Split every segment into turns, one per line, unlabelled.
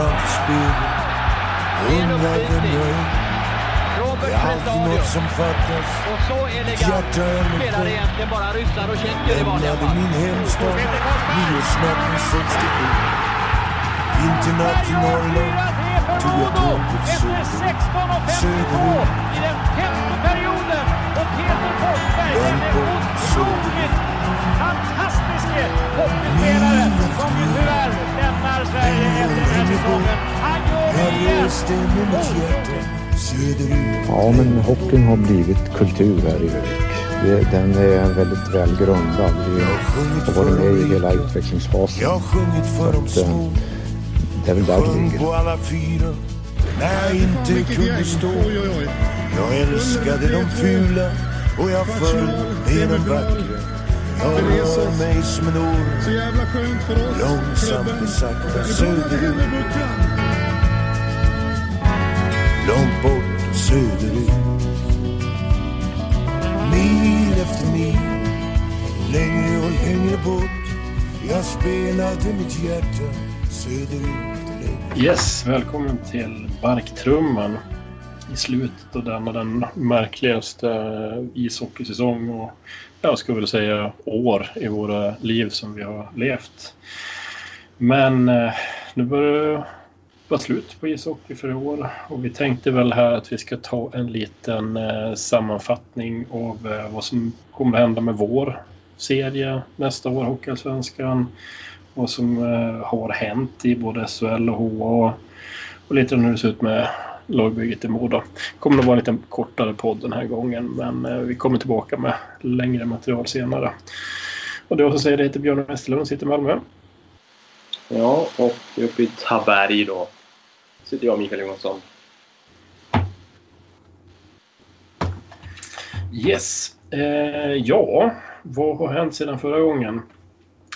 framför spegeln. Undrar vem jag är. Det är alltid något som fattas.
Och så elegant spelar egentligen bara ryssar och tjecker i vanliga fall.
min hemstad nyårsnatten 67. Vinternatt i Norrland tog jag tåget söderut.
16.52
Söderut.
Peter Forsberg är
Långt
en
bort,
otroligt fantastisk hockeyspelare som ju tyvärr lämnar Sverige efter den här säsongen. Han gör det igen!
söderut.
Ja, men hockeyn har blivit kultur här i Övik. Den är väldigt väl grundad. Vi har varit med i hela utvecklingsfasen.
Jag har sjungit för de
Så att,
små.
Det är väl där det ligger.
på alla fyra när jag inte kunde stå. Jag älskade de fula och jag föll med de vackra. Jag rör mig som en orm
Så jävla skönt för oss.
långsamt och sakta söderut. Långt bort söderut. Mil efter mil, längre och längre bort. Jag spelade mitt hjärta söderut. längre.
Yes, välkommen till Barktrumman i slutet av denna den märkligaste eh, ishockeysäsong och jag skulle väl säga år i våra liv som vi har levt. Men eh, nu börjar det vara slut på ishockey för i år och vi tänkte väl här att vi ska ta en liten eh, sammanfattning av vad som kommer att hända med vår serie nästa år, Hockeyallsvenskan vad som har hänt i både SHL och HA och lite hur det ser ut med lagbygget i Modo. Kommer nog vara en lite kortare podd den här gången men eh, vi kommer tillbaka med längre material senare. Och jag som säger det heter Björn Westerlund, sitter i Malmö.
Ja, och uppe i Taberg då sitter jag och Mikael Johansson.
Yes. Eh, ja, vad har hänt sedan förra gången?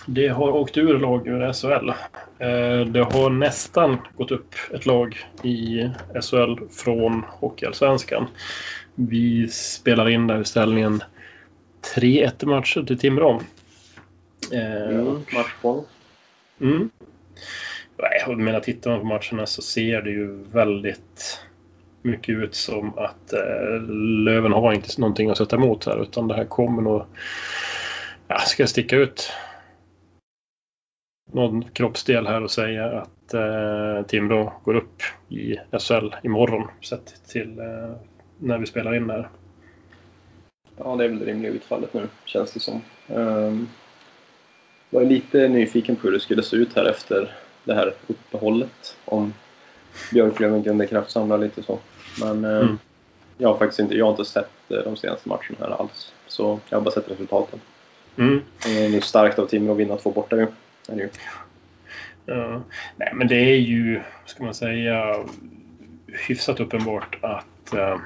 Det har åkt ur lag ur SHL. Eh, det har nästan gått upp ett lag i SHL från Hockeyallsvenskan. Vi spelar in där ställningen 3-1 matcher till Timrå. Eh,
Mm, matchboll.
Mm. Jag menar, tittar man på matcherna så ser det ju väldigt mycket ut som att eh, Löven har inte någonting att sätta emot här utan det här kommer nog... Ja, ska sticka ut någon kroppsdel här och säga att eh, Timrå går upp i SHL imorgon sett till eh, när vi spelar in där.
Ja, det är väl det rimliga utfallet nu, känns det som. Um, var ju lite nyfiken på hur det skulle se ut här efter det här uppehållet. Om Björklöven kunde kraftsamla lite så. Men eh,
Mm.
jag har faktiskt inte, jag har inte sett eh, de senaste matcherna här alls. Så jag har bara sett resultaten.
Mm.
Det är starkt av Timrå att vinna två borta ju. Är det ju.
Ja. Nej, men det är ju, ska man säga, hyfsat uppenbart att eh,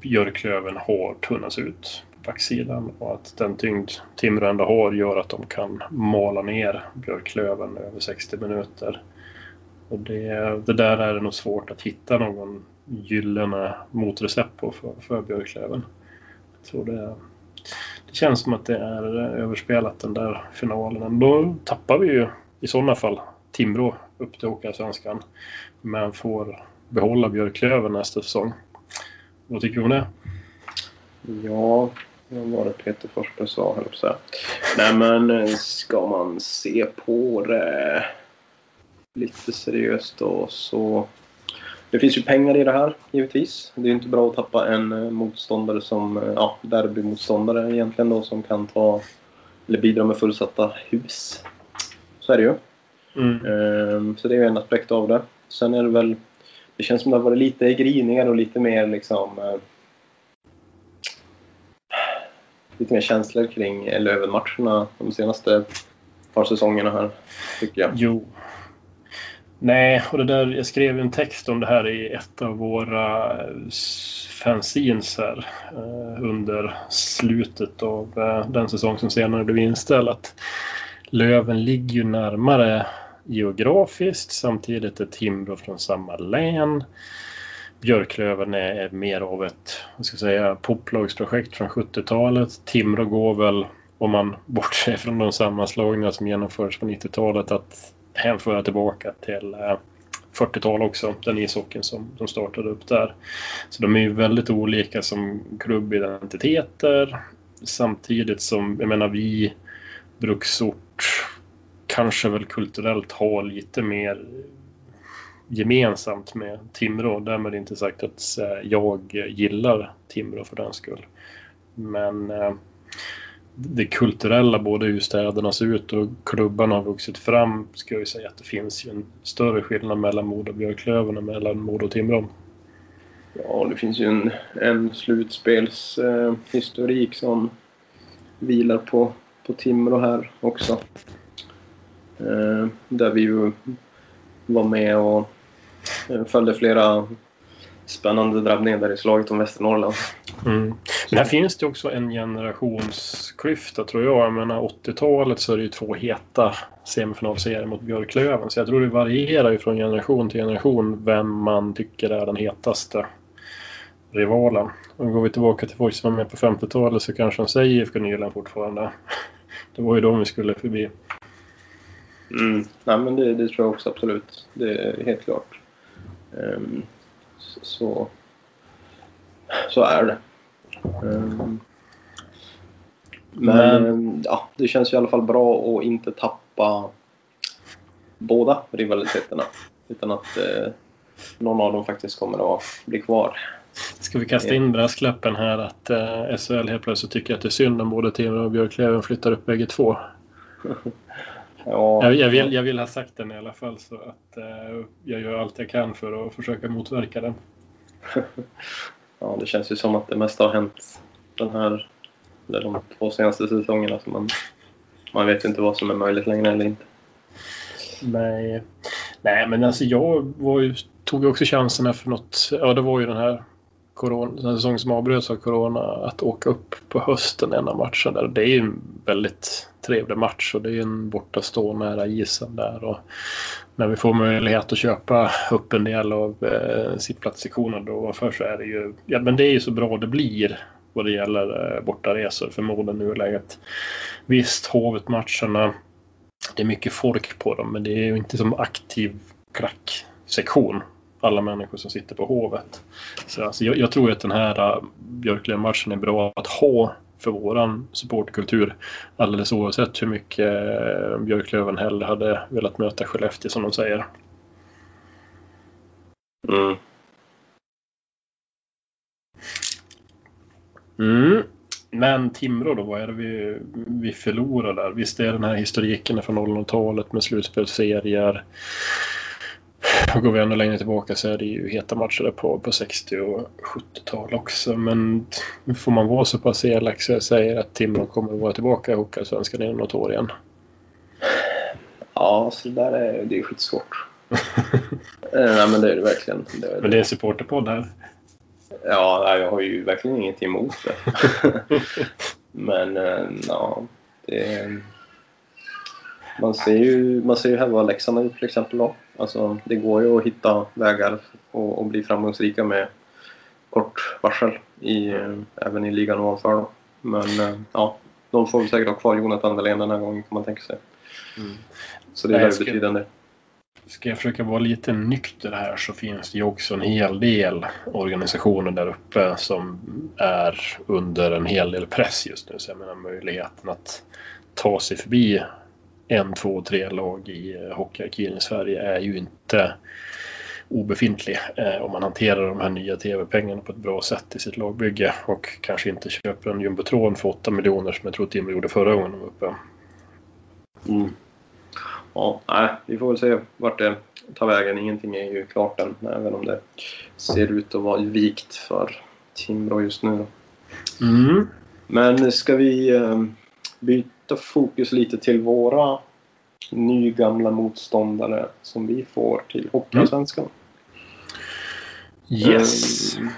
Björklöven har tunnats ut på backsidan och att den tyngd Timrå ändå har gör att de kan mala ner Björklöven över 60 minuter. Och det, det där är det nog svårt att hitta någon gyllene motrecept på för, för Björklöven. Jag tror det, det känns som att det är eh, överspelat den där finalen. Då tappar vi ju i sådana fall Timrå upp till Hockeyallsvenskan. Men får behålla Björklöven nästa säsong. Vad tycker du om det?
Ja, vad var det Peter Forsberg sa, höll jag på att säga. Nej men, eh, ska man se på det lite seriöst då så... Det finns ju pengar i det här, givetvis. Det är inte bra att tappa en eh, motståndare som, eh, ja, derbymotståndare egentligen då, som kan ta, eller bidra med fullsatta hus. Så är det ju.
Mm.
Ehm, Så det är ju en aspekt av det. Sen är det väl... Det känns som det har varit lite grinigare och lite mer liksom... eh, Lite mer känslor kring Löven-matcherna de senaste par säsongerna här, tycker jag.
Jo. Nej, och det där, jag skrev en text om det här i ett av våra eh, fanzines här eh, under slutet av eh, den säsong som senare blev inställd. Att Löven ligger ju närmare geografiskt samtidigt är Timrå från samma län. Björklöven är, är mer av ett vad ska jag säga, poplagsprojekt från 70-talet. Timrå går väl, om man bortser från de sammanslagningar som genomfördes på 90-talet, att hänföra tillbaka till eh, 40-tal också, den ishockeyn som, som startade upp där. Så de är ju väldigt olika som klubbidentiteter samtidigt som, jag menar vi, bruksort, kanske väl kulturellt har lite mer gemensamt med Timrå. Därmed inte sagt att eh, jag gillar Timrå för den skull. Men eh, det kulturella, både hur städerna ser ut och klubbarna har vuxit fram, ska jag ju säga att det finns ju en större skillnad mellan Modo och Björklöven än mellan Modo och Timrå.
Ja, det finns ju en, en slutspelshistorik eh, som vilar på, på Timrå här också. Eh, där vi ju var med och eh, följde flera spännande drabbningar där i slaget om Västernorrland.
Mm. Men här finns det också en generationsklyfta tror jag. Jag menar 80-talet så är det ju två heta semifinalserier mot Björklöven. Så jag tror det varierar ju från generation till generation vem man tycker är den hetaste rivalen. Om går vi tillbaka till folk som var med på 50-talet så kanske de säger IFK Nyland fortfarande. Det var ju de vi skulle förbi.
Mm. Nej, men det, det, tror jag också absolut. Det är helt klart. Um, så, så är det. Um, men, men ehm, ja, det känns ju i alla fall bra att inte tappa båda rivaliteterna. Utan att eh, någon av dem faktiskt kommer att bli kvar.
Ska vi kasta in brasklappen här att eh, SHL helt plötsligt tycker att det är synd om både Timrå och Björklöven flyttar upp bägge två? ja, jag, jag, vill, jag vill ha sagt den i alla fall så att eh, jag gör allt jag kan för att försöka motverka den.
ja, det känns ju som att det mesta har hänt den här, eller de två senaste säsongerna. Så man, man vet inte vad som är möjligt längre eller inte.
Nej, Nej men alltså jag var ju, tog ju också chansen för något, ja det var ju den här corona, den säsong som avbröts av corona, att åka upp på hösten en av matcherna där. Det är ju en väldigt trevlig match och det är ju en bortastå nära isen där. Och när vi får möjlighet att köpa upp en del av eh, sittplatssektionen då varför så är det ju, ja men det är ju så bra det blir vad det gäller eh, bortaresor för Moden i nuläget. Visst, Hovet-matcherna, det är mycket folk på dem men det är ju inte som aktiv klacksektion alla människor som sitter på Hovet. Så alltså, jag, jag tror att den här uh, Björklöven-matchen är bra att ha för våran supportkultur. Alldeles oavsett hur mycket uh, Björklöven hellre hade velat möta Skellefteå som de säger.
Mm.
Mm. Men Timrå då, vad är det vi, vi förlorar där? Visst är den här historiken från 00-talet med slutspelsserier. Går vi ännu längre tillbaka så är det ju heta matcher på, på 60 och 70-tal också. Men får man vara så pass elak så jag säger att Timrå kommer att vara tillbaka i Hockeyallsvenskan inom något år igen.
Ja, så där är det är skitsvårt. Eh, nej, men det är det verkligen. Det är
men det är en supporterpodd här.
Ja, jag har ju verkligen inget emot det. men eh, ja, det man ser ju, man ser ju här vad Leksand har gjort till exempel. Då. Alltså, det går ju att hitta vägar och, och bli framgångsrika med kort varsel i, eh, även i ligan ovanför. Då. Men eh, ja, de får säkert ha kvar Jonathan Dahlén den här gången kan man tänka sig. Mm. Så det är väldigt betydande.
Ska jag försöka vara lite nykter här så finns det ju också en hel del organisationer där uppe som är under en hel del press just nu. Så jag menar möjligheten att ta sig förbi en, två, tre lag i eh, hockeyarkiven i Sverige är ju inte obefintlig eh, om man hanterar de här nya tv-pengarna på ett bra sätt i sitt lagbygge och kanske inte köper en jumbotron för 8 miljoner som jag tror Timrå gjorde förra gången de var uppe.
Mm. Ja, nej, vi får väl se vart det tar vägen. Ingenting är ju klart än, även om det ser ut att vara vikt för Timrå just nu.
Mm.
Men ska vi eh, byta flytta fokus lite till våra nygamla motståndare som vi får till Hockeyallsvenskan.
Mm. Yes.
Um,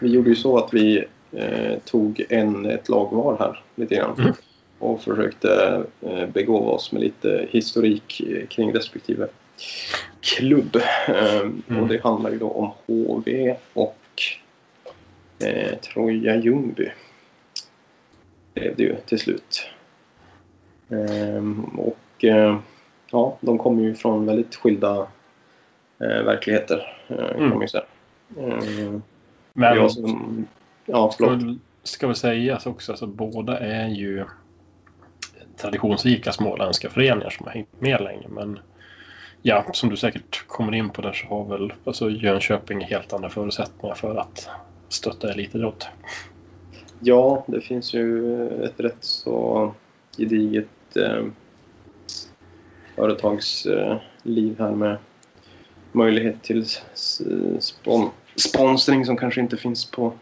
vi gjorde ju så att vi eh, tog en, ett lag var här lite grann. Mm. Och försökte eh, begåva oss med lite historik eh, kring respektive klubb. Um, mm. Och det handlar ju då om HV och eh, Troja Ljungby. Blev det ju till slut. Ehm, och eh, ja, de kommer ju från väldigt skilda eh, verkligheter. Eh, kan
Mm.
man ju säga. Eh,
Men
jag som, ja,
ska,
förlåt.
väl- ska väl sägas också att båda är ju traditionsrika småländska föreningar som har hängt med länge. Men ja, som du säkert kommer in på där så har väl alltså Jönköping helt andra förutsättningar för att stötta elitidrott.
Ja, det finns ju ett rätt så gediget eh, företagsliv här med möjlighet till spon sponsring som kanske inte finns på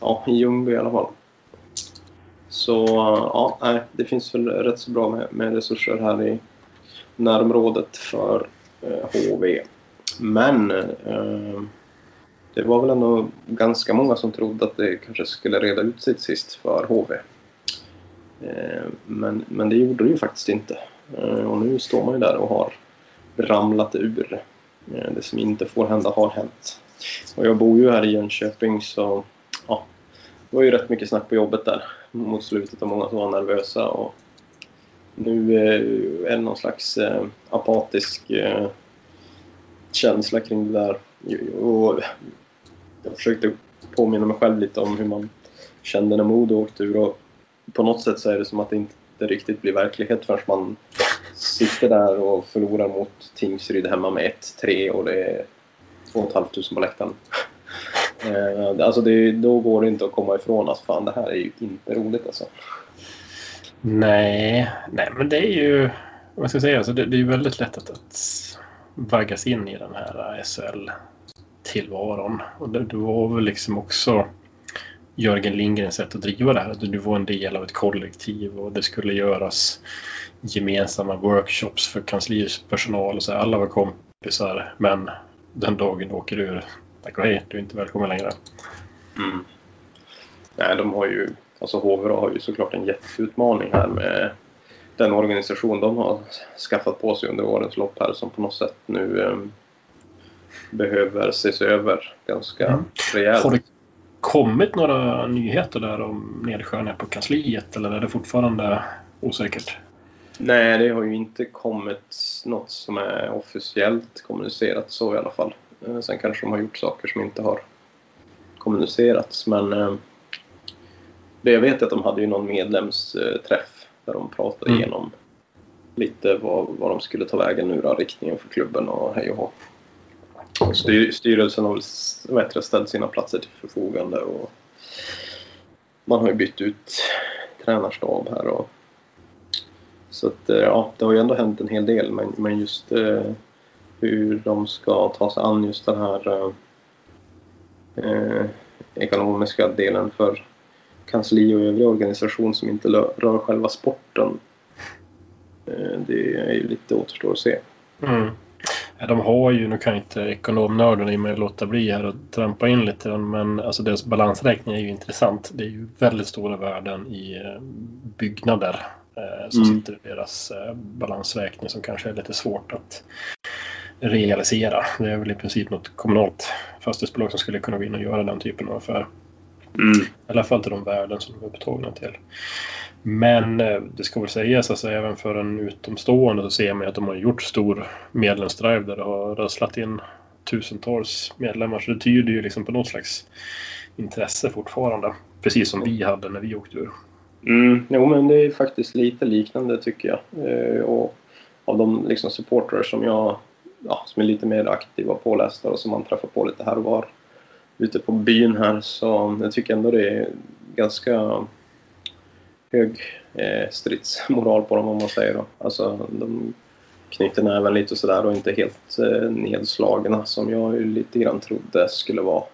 ja, i Ljungby i alla fall. Så ja, nej, det finns väl rätt så bra med, med resurser här i närområdet för eh, HV. Men eh, det var väl ändå ganska många som trodde att det kanske skulle reda ut sig till sist för HV. Eh, men, men det gjorde det ju faktiskt inte. Eh, och nu står man ju där och har ramlat ur. Eh, det som inte får hända har hänt. Och jag bor ju här i Jönköping så ja, det var ju rätt mycket snack på jobbet där mot slutet och många som var nervösa. Och nu är det någon slags apatisk känsla kring det där. Och jag försökte påminna mig själv lite om hur man kände när Modo åkte ur och på något sätt så är det som att det inte riktigt blir verklighet förrän man sitter där och förlorar mot Tingsryd hemma med 1-3 och det är 2 500 på läktaren. Eh, alltså det, då går det inte att komma ifrån att fan det här är ju inte roligt alltså.
Nej, nej men det är ju vad ska jag säga, alltså det, det är ju väldigt lätt att, att vaggas in i den här SHL-tillvaron. Och det, det var väl liksom också Jörgen Lindgrens sätt att driva det här. Att du var en del av ett kollektiv och det skulle göras gemensamma workshops för kanslipersonal och så. här. Alla var kompisar men den dagen du åker ur, tack och hej, du är inte välkommen längre.
Mm. Nej, de har ju, alltså HV har ju såklart en jätteutmaning här med den organisation de har skaffat på sig under årens lopp här som på något sätt nu eh, behöver ses över ganska
Mm.
rejält.
Kommit några nyheter där om nedskärningar på kansliet eller är det fortfarande osäkert?
Nej, det har ju inte kommit något som är officiellt kommunicerat så i alla fall. Eh, Sen kanske de har gjort saker som inte har kommunicerats men eh, det jag vet är att de hade ju någon medlemsträff där de pratade
Mm.
igenom lite vad, vad de skulle ta vägen nu då, riktningen för klubben och hej och hå. Styr, styrelsen har väl ställt sina platser till förfogande och man har ju bytt ut tränarstab här och så att, eh, ja, det har ju ändå hänt en hel del men, men just eh, hur de ska ta sig an just den här eh, eh ekonomiska delen för kansli och övrig organisation som inte rör själva sporten. Eh, det är ju lite återstår att se.
Mm. De har ju, nu kan inte ekonomnörden i mig låta bli här och trampa in lite grann, men alltså deras balansräkning är ju intressant. Det är ju väldigt stora värden i eh, byggnader eh, som
Mm.
sitter i deras eh, balansräkning som kanske är lite svårt att realisera. Det är väl i princip något kommunalt fastighetsbolag som skulle kunna gå in och göra den typen av affär. I alla fall till de värden som de är betalda till. Men eh, det ska väl sägas, alltså, även för en utomstående så ser man ju att de har gjort stor medlemsdrive där det har röslat in tusentals medlemmar. Så det tyder ju liksom på något slags intresse fortfarande. Precis som vi hade när vi åkte ur.
Mm, jo, men det är faktiskt lite liknande tycker jag. Eh, och av de liksom, supportrar som jag ja, som är lite mer aktiva och pålästa och som man träffar på lite här och var ute på byn här så jag tycker ändå det är ganska hög eh, stridsmoral på dem om man säger då. Alltså de knyter näven lite och sådär och inte helt eh, nedslagna som jag ju lite grann trodde skulle vara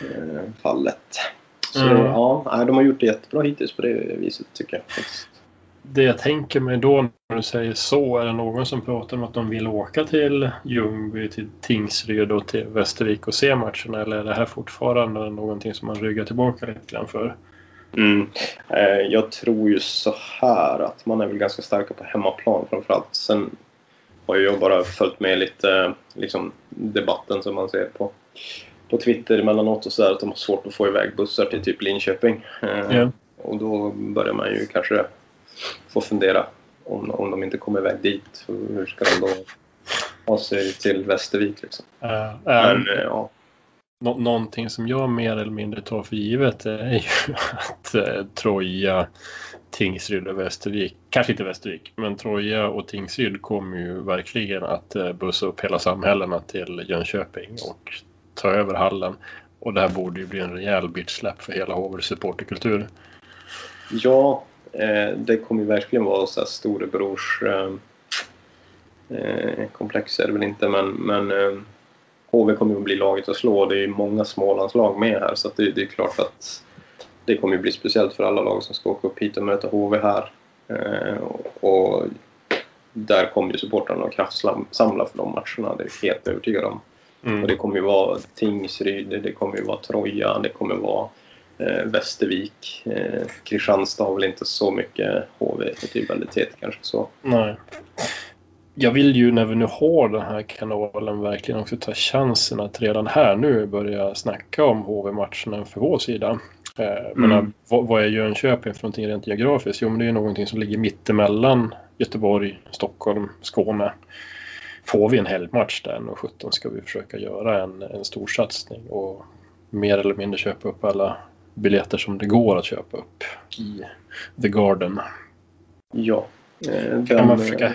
eh, fallet. Så
Mm.
ja, de har gjort det jättebra hittills på det viset tycker jag. faktiskt.
Det jag tänker mig då när du säger så, är det någon som pratar om att de vill åka till Ljungby, till Tingsryd och till Västervik och se matchen? Eller är det här fortfarande någonting som man ryggar tillbaka lite grann för?
Mm. Eh, jag tror ju så här att man är väl ganska starka på hemmaplan framförallt. Sen har jag bara följt med lite liksom, debatten som man ser på, på Twitter emellanåt och sådär att de har svårt att få iväg bussar till typ Linköping. Eh,
Ja.
Och då börjar man ju kanske få fundera om, om de inte kommer iväg dit, hur ska de då ta sig till Västervik? Liksom?
Uh, uh,
Men, eh, ja.
Nå någonting som jag mer eller mindre tar för givet är ju att eh, Troja, Tingsryd och Västervik, kanske inte Västervik, men Troja och Tingsryd kommer ju verkligen att eh, bussa upp hela samhällena till Jönköping och ta över hallen. Och det här borde ju bli en rejäl bitchsläpp för hela HVs supporterkultur.
Ja, det kommer ju verkligen vara så här storebrors eh, eh, komplex är det väl inte, men, men eh, HV kommer att bli laget att slå. Det är många Smålandslag med här så det, det, är klart att det kommer att bli speciellt för alla lag som ska åka upp hit och möta HV här. Eh, och där kommer ju supportrarna att kraftsamla för de matcherna, det är jag helt övertygad om. Mm. Och det kommer ju vara Tingsryd, det kommer ju vara Troja, det kommer vara eh, Västervik. Eh, Kristianstad har väl inte så mycket HV-rivalitet kanske så.
Nej jag vill ju när vi nu har den här kanalen verkligen också ta chansen att redan här nu börja snacka om HV-matcherna för vår sida. Eh, mm. Men vad, vad är Jönköping för någonting rent geografiskt? Jo, men det är någonting som ligger mittemellan Göteborg, Stockholm, Skåne. Får vi en helgmatch där och 17 ska vi försöka göra en, en stor satsning och mer eller mindre köpa upp alla biljetter som det går att köpa upp i The Garden.
Ja.
Eh, kan man försöka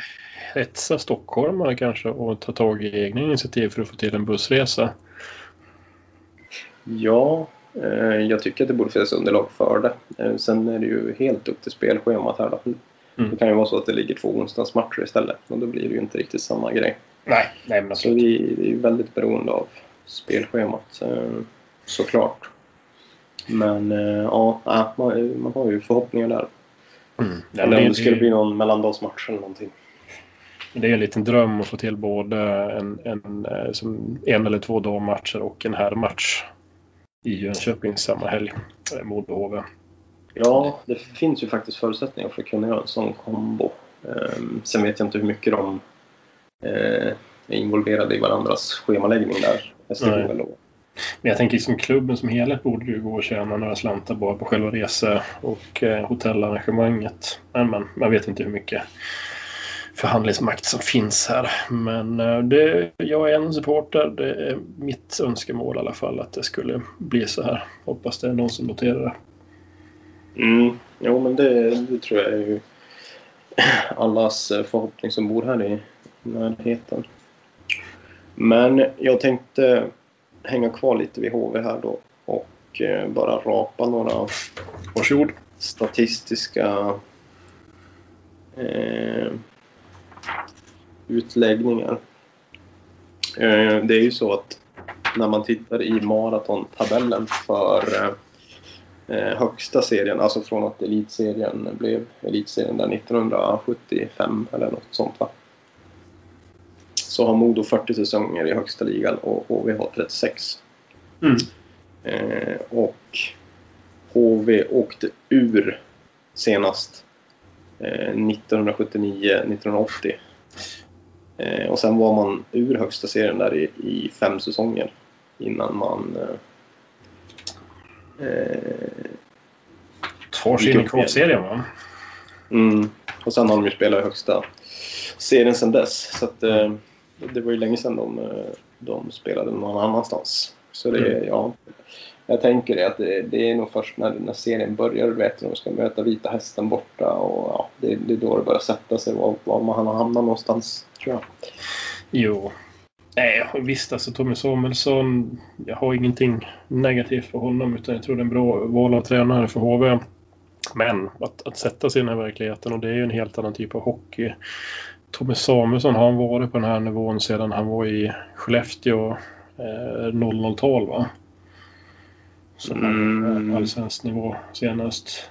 hetsa stockholmare kanske och ta tag i egna initiativ för att få till en bussresa?
Ja, eh, jag tycker att det borde finnas underlag för det. Eh, sen är det ju helt upp till spelschemat här då. Mm. Det kan ju vara så att det ligger två onsdagsmatcher istället och då blir det ju inte riktigt samma grej.
Nej, nej men
Så vi är ju väldigt beroende av spelschemat eh, såklart. Men ja, man, man har ju förhoppningar där. Mm. Eller om det skulle bli någon mellandagsmatch eller någonting.
Det är en liten dröm att få till både en, en, eh, en eller två dammatcher och en herrmatch i Jönköping samma helg eh, mot HV.
Ja, det finns ju faktiskt förutsättningar för att kunna göra en sån kombo. Um, sen vet jag inte hur mycket de är involverade i varandras schemaläggning där.
Men jag tänker liksom klubben som helhet borde ju gå och tjäna några slantar bara på själva resa och eh, hotellarrangemanget. Men, men man vet inte hur mycket förhandlingsmakt som finns här. Men eh, det, jag är en supporter. Det är mitt önskemål i alla fall att det skulle bli så här. Hoppas det är någon som noterar det.
Mm. Jo, men det, det tror jag är ju allas eh, förhoppning som bor här i närheten. Men jag tänkte hänga kvar lite vid HV här då och eh, bara rapa några
Varsågod.
statistiska eh, utläggningar. Eh, det är ju så att när man tittar i maratontabellen för eh, eh högsta serien, alltså från att elitserien blev elitserien där 1975 eller något sånt va. Så har Modo 40 säsonger i högsta ligan och HV har 36. Mm. Eh, och HV åkte ur senast 1979-1980 Eh, och sen var man ur högsta serien där i, i fem säsonger innan man...
Eh, eh Två år in i kvalserien va?
Mm. Och sen har de ju spelat i högsta serien sen dess. Så att, eh, det var ju länge sedan de, eh, de spelade någon annanstans. Så det, mm. ja, jag tänker det att det, det, är nog först när, när serien börjar, du vet, de ska möta Vita Hästen borta och ja, det, det är då det börjar sätta sig var, var man hamnar någonstans, tror jag.
Jo. Nej, visst alltså Tommy Samuelsson, jag har ingenting negativt för honom utan jag tror det är en bra val av tränare för HV. Men att, att sätta sig i den här verkligheten och det är ju en helt annan typ av hockey. Tommy Samuelsson har han varit på den här nivån sedan han var i Skellefteå eh, 00-tal va? som mm. allsvensk nivå senast?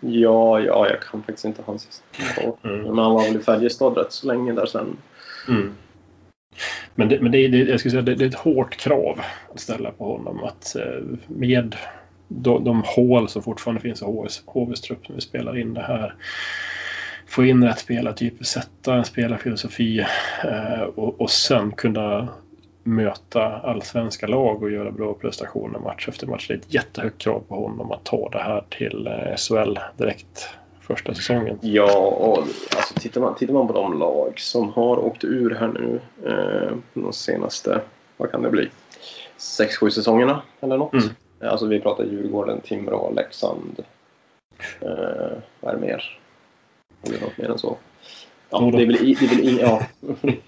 Ja, ja, jag kan faktiskt inte hans nivå. Mm. Men han var väl i Färjestad rätt så länge där sen.
Mm. Men, det, men det, det, jag skulle säga, det, det, är ett hårt krav att ställa på honom. Att eh, med de, de hål som fortfarande finns i HVs, HVs trupp när vi spelar in det här få in rätt spelartyper, sätta en spelarfilosofi eh, och, och sen kunna möta allsvenska lag och göra bra prestationer match efter match. Det är ett jättehögt krav på honom att ta det här till eh, SHL direkt första säsongen.
Ja, och alltså, tittar, man, tittar man på de lag som har åkt ur här nu eh, de senaste, vad kan det bli, 6-7 säsongerna eller något.
Mm.
Alltså vi pratar Djurgården, Timrå, Leksand. Eh, vad är det mer? Har vi något mer än så? Ja, det är väl, det är väl ing- ja,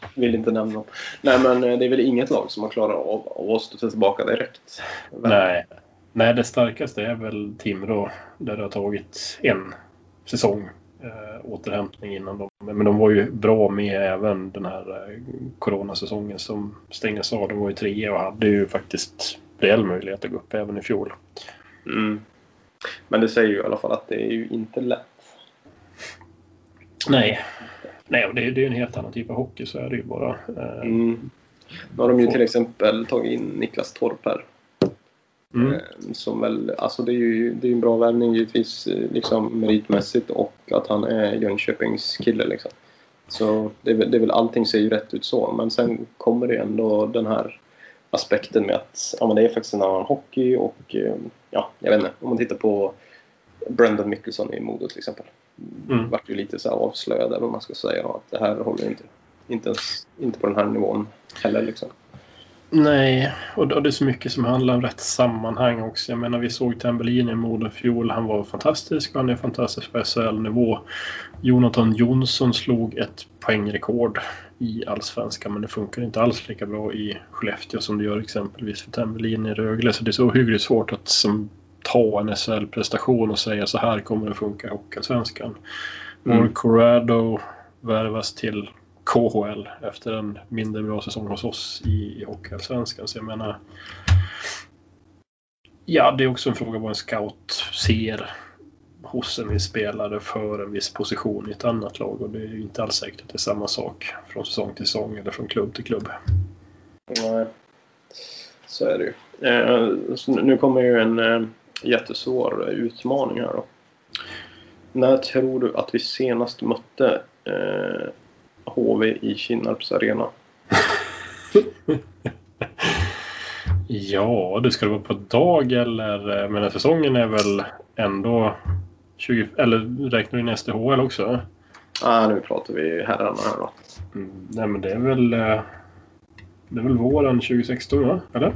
vill inte nämna dem. Nej, men eh, det är väl inget lag som har klarat av av att studsa tillbaka direkt.
Nej. Nej, det starkaste är väl Timrå där det har tagit en säsong eh, återhämtning innan de. Men de var ju bra med även den här eh, coronasäsongen som stängdes av. De var ju trea och hade ju faktiskt reell möjlighet att gå upp även i fjol.
Mm. Men det säger ju i alla fall att det är ju inte lätt.
Nej, Nej det, det är en helt annan typ av hockey så är det ju bara. Eh,
Mm. Nu har de ju till exempel tagit in Niklas Torp här.
mm.
Eh, Som väl, alltså det är ju det är en bra värvning givetvis eh, liksom meritmässigt och att han är Jönköpings kille liksom. Så det är, väl, det är väl allting ser ju rätt ut så men sen kommer det ändå den här aspekten med att ja, men det är faktiskt en annan hockey och ja, jag vet inte. Om man tittar på Brendan Mickelson i Modo till exempel.
Mm.
Vart ju lite så här avslöjad eller vad man ska säga att det här håller inte. Inte, ens, inte på den här nivån heller liksom.
Nej, och det är så mycket som handlar om rätt sammanhang också. Jag menar, vi såg Tambellini i Modo fjol. Han var fantastisk och han är fantastisk på SHL-nivå. Jonathan Jonsson slog ett poängrekord i Allsvenskan men det funkar inte alls lika bra i Skellefteå som det gör exempelvis för Tambellini i Rögle. Så det är så ohyggligt svårt att som, ta en SHL-prestation och säga så här kommer det funka i Hockeyallsvenskan.
Mm.
Corrado värvas till KHL efter en mindre bra säsong hos oss i, Hockeyallsvenskan. Så jag menar... Ja, det är också en fråga vad en scout ser hos en viss spelare för en viss position i ett annat lag. Och det är ju inte alls säkert att det är samma sak från säsong till säsong eller från klubb till klubb.
Nej, så är det ju. Eh, nu kommer ju en eh, jättesvår utmaning här då. När tror du att vi senast mötte eh, HV i Kinnarps arena?
Ja, det ska vara på dag eller... Men säsongen är väl ändå 20... Eller räknar du in SDHL också?
Ah, nu pratar vi herrarna här då.
Mm, nej, men det är väl... eh, Det är väl våren 2016, va? Eller?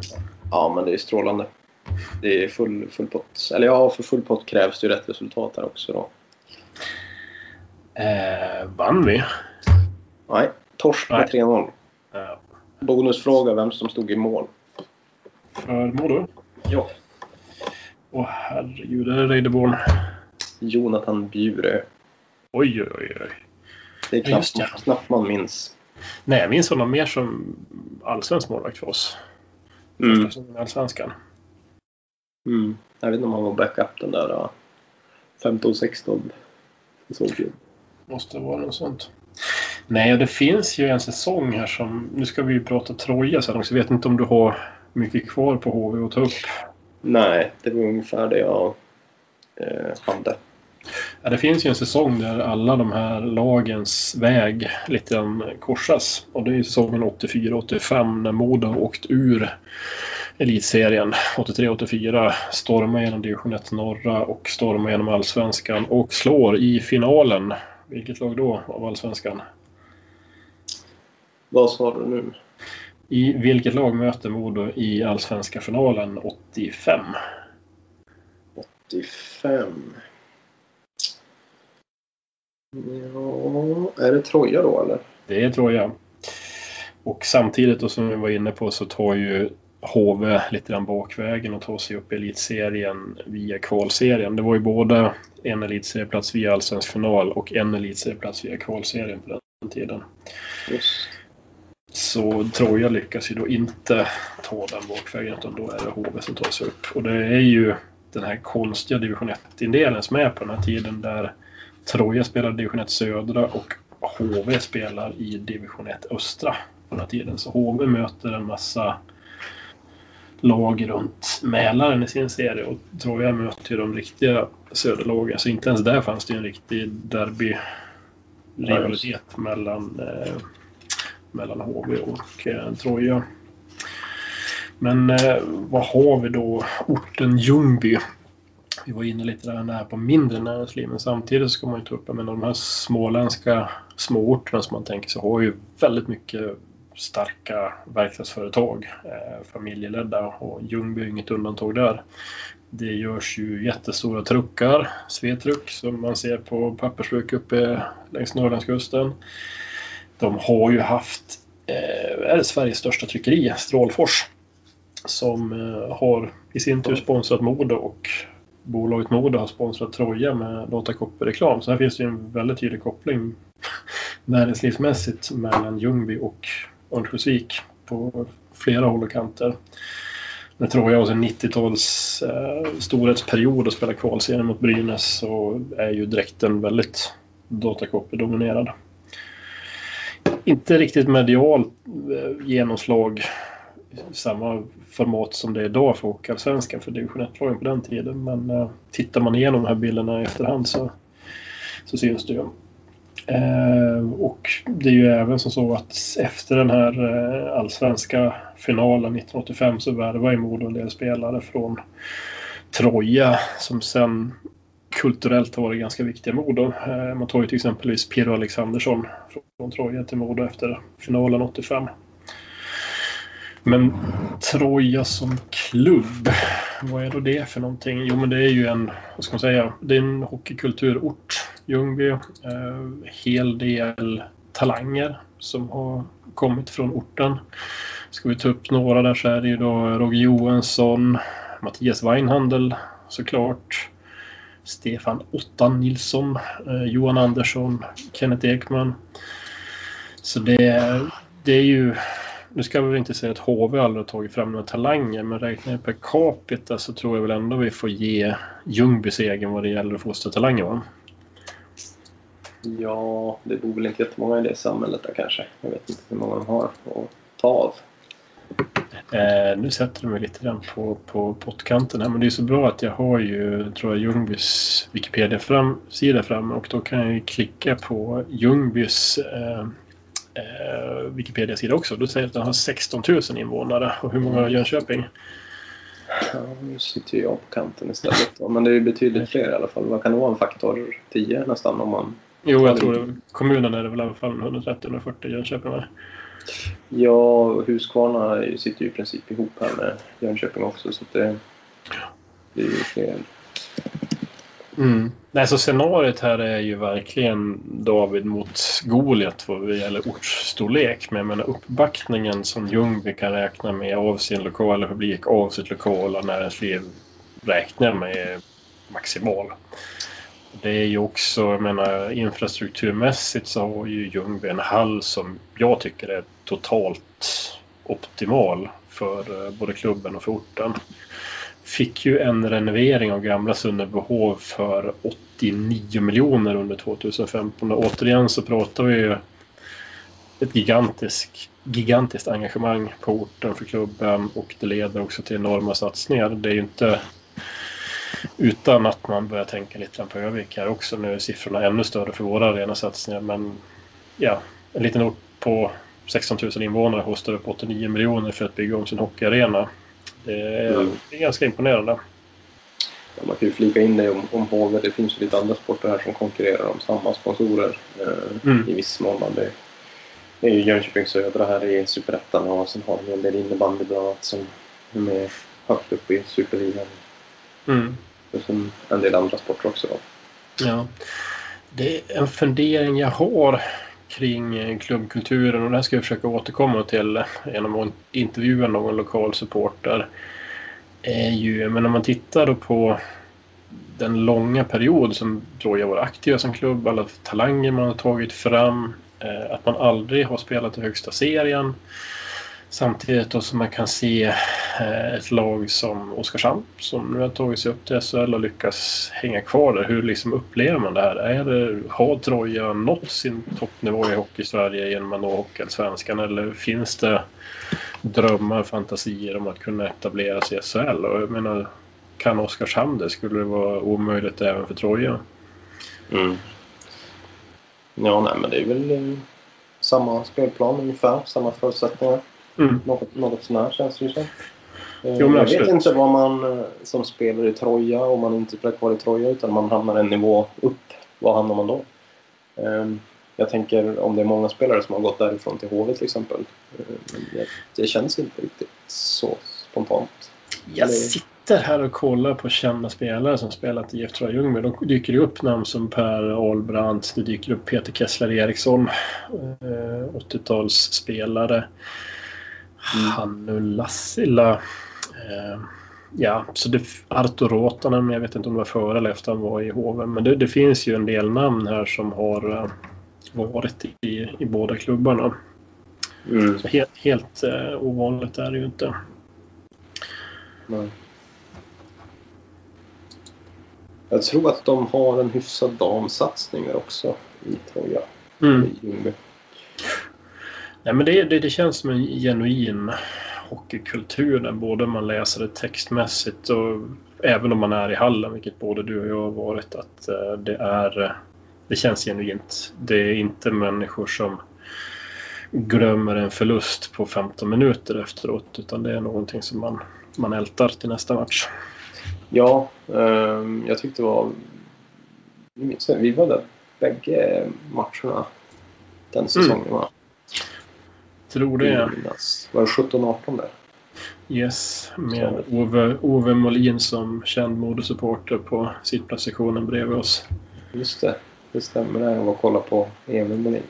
Ja, men det är strålande. Det är full, full pott. Eller ja, för full pott krävs det ju rätt resultat här också då.
Eh, vann vi?
Nej, torsk med
Nej.
3-0.
Eh,
Bonusfråga vem som stod i mål.
för Modo?
Ja.
Åh herregud, är det Reideborn?
Jonathan Bjure.
Oj, oj, oj.
Det är
Ja,
knappt,
det.
knappt man minns.
Nej, jag minns honom mer som allsvensk målvakt för oss.
Mm.
Allsvenskan.
Mm. Jag vet inte om han var backup den där uh, 15-16 säsongen.
Måste vara något sånt. Nej, och det finns ju en säsong här som... Nu ska vi ju prata Troja sen också. Jag vet inte om du har mycket kvar på HV att ta upp.
Nej, det var ungefär det jag eh, hade.
Ja, det finns ju en säsong där alla de här lagens väg lite grann korsas. Och det är säsongen 84-85 när Modo har åkt ur elitserien 83-84. Stormar genom division 1 norra och stormar genom allsvenskan och slår i finalen. Vilket lag då av allsvenskan?
Vad sa du nu?
I vilket lag möter Modo i allsvenska finalen 85?
85. Ja, är det Troja då eller?
Det tror jag. Och samtidigt då, som vi var inne på så tar ju HV lite grann bakvägen och tar sig upp i elitserien via kvalserien. Det var ju både en elitserieplats via allsvensk final och en elitserieplats via kvalserien på den tiden.
Just.
Så Troja lyckas ju då inte ta den bakvägen utan då är det HV som tar sig upp. Och det är ju den här konstiga division 1-indelningen som är på den här tiden där Troja spelar division 1 södra och HV spelar i division 1 östra på den här tiden. Så HV möter en massa lag runt Mälaren i sin serie och Troja möter ju de riktiga söderlagen. Så inte ens där fanns det ju en riktig derby-rivalitet mellan, eh, mellan HV och eh, Troja. Men eh, vad har vi då? Orten Ljungby. vi var inne lite där när på mindre näringsliv, men samtidigt ska man ju ta upp, med de här småländska småorterna som man tänker sig har ju väldigt mycket starka verkstadsföretag, eh, familjeledda och Ljungby är inget undantag där. Det görs ju jättestora truckar, Svetruck, som man ser på pappersbruk uppe längs Norrlandskusten. De har ju haft, eh, är det Sveriges största tryckeri, Strålfors, som eh, har i sin tur sponsrat Modo och bolaget Modo har sponsrat Troja med Datakoppel-reklam. Så här finns det ju en väldigt tydlig koppling näringslivsmässigt mellan Ljungby och Örnsköldsvik på flera håll och kanter. När Troja har sin 90-tals eh, storhetsperiod och spelar kvalserien mot Brynäs så är ju dräkten väldigt Datakoppel-dominerad. Inte riktigt medialt eh, genomslag samma format som det är idag för Hockeyallsvenskan för division 1-lagen på den tiden. Men eh, tittar man igenom de här bilderna i efterhand så, så syns det ju. Eh, och det är ju även som så att efter den här eh, allsvenska finalen 1985 så värvade ju Modo en del spelare från Troja som sen kulturellt har varit ganska viktiga i Modo. Eh, man tar ju till exempelvis Piero Alexandersson från Troja till Modo efter finalen 85. Men Troja som klubb, vad är då det för någonting? Jo men det är ju en, vad ska man säga, det är en hockeykulturort, Ljungby. Eh, hel del talanger som har kommit från orten. Ska vi ta upp några där så är det ju då Roger Johansson, Mattias Weinhandel såklart. Stefan Ottan Nilsson, eh, Johan Andersson, Kenneth Ekman. Så det, det är ju nu ska vi väl inte säga att HV aldrig har tagit fram några talanger men räknar jag per capita så tror jag väl ändå vi får ge Ljungby segern vad det gäller att fostra talanger va?
Ja, det bor väl inte jättemånga i det samhället där kanske. Jag vet inte hur många de har att ta av.
Eh, nu sätter du mig lite grann på, på pottkanten här men det är så bra att jag har ju tror jag Ljungbys Wikipedia-sida framme och då kan jag ju klicka på Ljungbys eh, eh, Wikipedia-sida också. Då säger att den har 16 000 invånare. Och hur många har Jönköping?
Ja, nu sitter jag på kanten istället. Men det är betydligt fler i alla fall. Vad kan det vara? En faktor 10 nästan om man...
Jo, jag tror det. Kommunen är det väl i alla fall 130-140 Jönköping med.
Ja, Huskvarna sitter ju i princip ihop här med Jönköping också så det, det är ju fler.
Mm. Nej, så scenariot här är ju verkligen David mot Goliat vad det gäller ortsstorlek. Men jag menar uppbackningen som Ljungby kan räkna med av sin lokala publik, av sitt lokala näringsliv räknar med är maximal. Det är ju också, jag menar infrastrukturmässigt så har ju Ljungby en hall som jag tycker är totalt optimal för eh, både klubben och för orten fick ju en renovering av gamla Sunnebohov för 89 miljoner under 2015. Och återigen så pratar vi ju ett gigantisk, gigantiskt engagemang på orten för klubben och det leder också till enorma satsningar. Det är ju inte utan att man börjar tänka lite på Övik här också. Nu är siffrorna ännu större för våra rena satsningar men ja, en liten ort på 16 000 invånare hostar upp 89 miljoner för att bygga om sin hockeyarena. Det är, mm. det är ganska imponerande.
Ja, man kan ju flika in det om, om HV. Det finns ju lite andra sporter här som konkurrerar om samma sponsorer eh, mm. i viss mån. Det, det är ju Jönköping Södra här i Superettan och sen har de en del innebandy bland annat som är med högt upp i Superligan. Mm. Och sen en del andra sporter också. Då.
Ja. Det är en fundering jag har kring eh, klubbkulturen och det här ska jag försöka återkomma till genom att intervjua någon lokal supporter. Är ju, men om man tittar då på den långa period som Troja var aktiva som klubb, alla talanger man har tagit fram, eh, att man aldrig har spelat i högsta serien. Samtidigt då som man kan se eh, ett lag som Oskarshamn som nu har tagit sig upp till SHL och lyckas hänga kvar där. Hur liksom upplever man det här? Är det, har Troja nått sin toppnivå i hockey i Sverige genom att nå Hockeyallsvenskan eller finns det drömmar, fantasier om att kunna etablera sig i SHL? Och jag menar, kan Oskarshamn det? Skulle det vara omöjligt även för Troja?
Mm. Ja, nej men det är väl eh, samma spelplan ungefär, samma förutsättningar. Mm. Något, något sånär känns det ju som. Eh,
Jo, men
jag
absolut.
vet inte vad man eh, som spelar i Troja, om man inte spelar kvar i Troja utan man hamnar en nivå upp. Var hamnar man då? Ehm, Jag tänker om det är många spelare som har gått därifrån till HV till exempel. Eh, men Det, känns inte riktigt så spontant.
Jag
Eller-
sitter här och kollar på kända spelare som spelat i IF Troja Ljungby. Då dyker det upp namn som Per Ahlbrandt, det dyker upp Peter Kessler Eriksson, eh, 80-talsspelare. Hannu Lassila. Eh, ja, så det, Arto Rotanen, men jag vet inte om det var före eller efter han var i HV. Men det, det finns ju en del namn här som har eh, varit i, i båda klubbarna.
Mm.
Så helt, helt eh, ovanligt är det ju inte.
Nej. Jag tror att de har en hyfsad damsatsning där också i Troja.
Mm.
I Ljungby.
Nej, men det, det, det känns som en genuin hockeykultur där både man läser det textmässigt och även om man är i hallen, vilket både du och jag har varit, att eh, det är eh, det känns genuint. Det är inte människor som glömmer en förlust på 15 minuter efteråt utan det är någonting som man, man ältar till nästa match.
Ja, ehm, jag tyckte det var... Vi var där bägge matcherna den säsongen va?
Tror det.
Minnas. Var det 17-18 där?
Yes, med Ove, Ove Molin som känd modesupporter på sittplatssektionen bredvid oss.
Just det. Det stämmer det. Jag var och kollade på Emil Molin.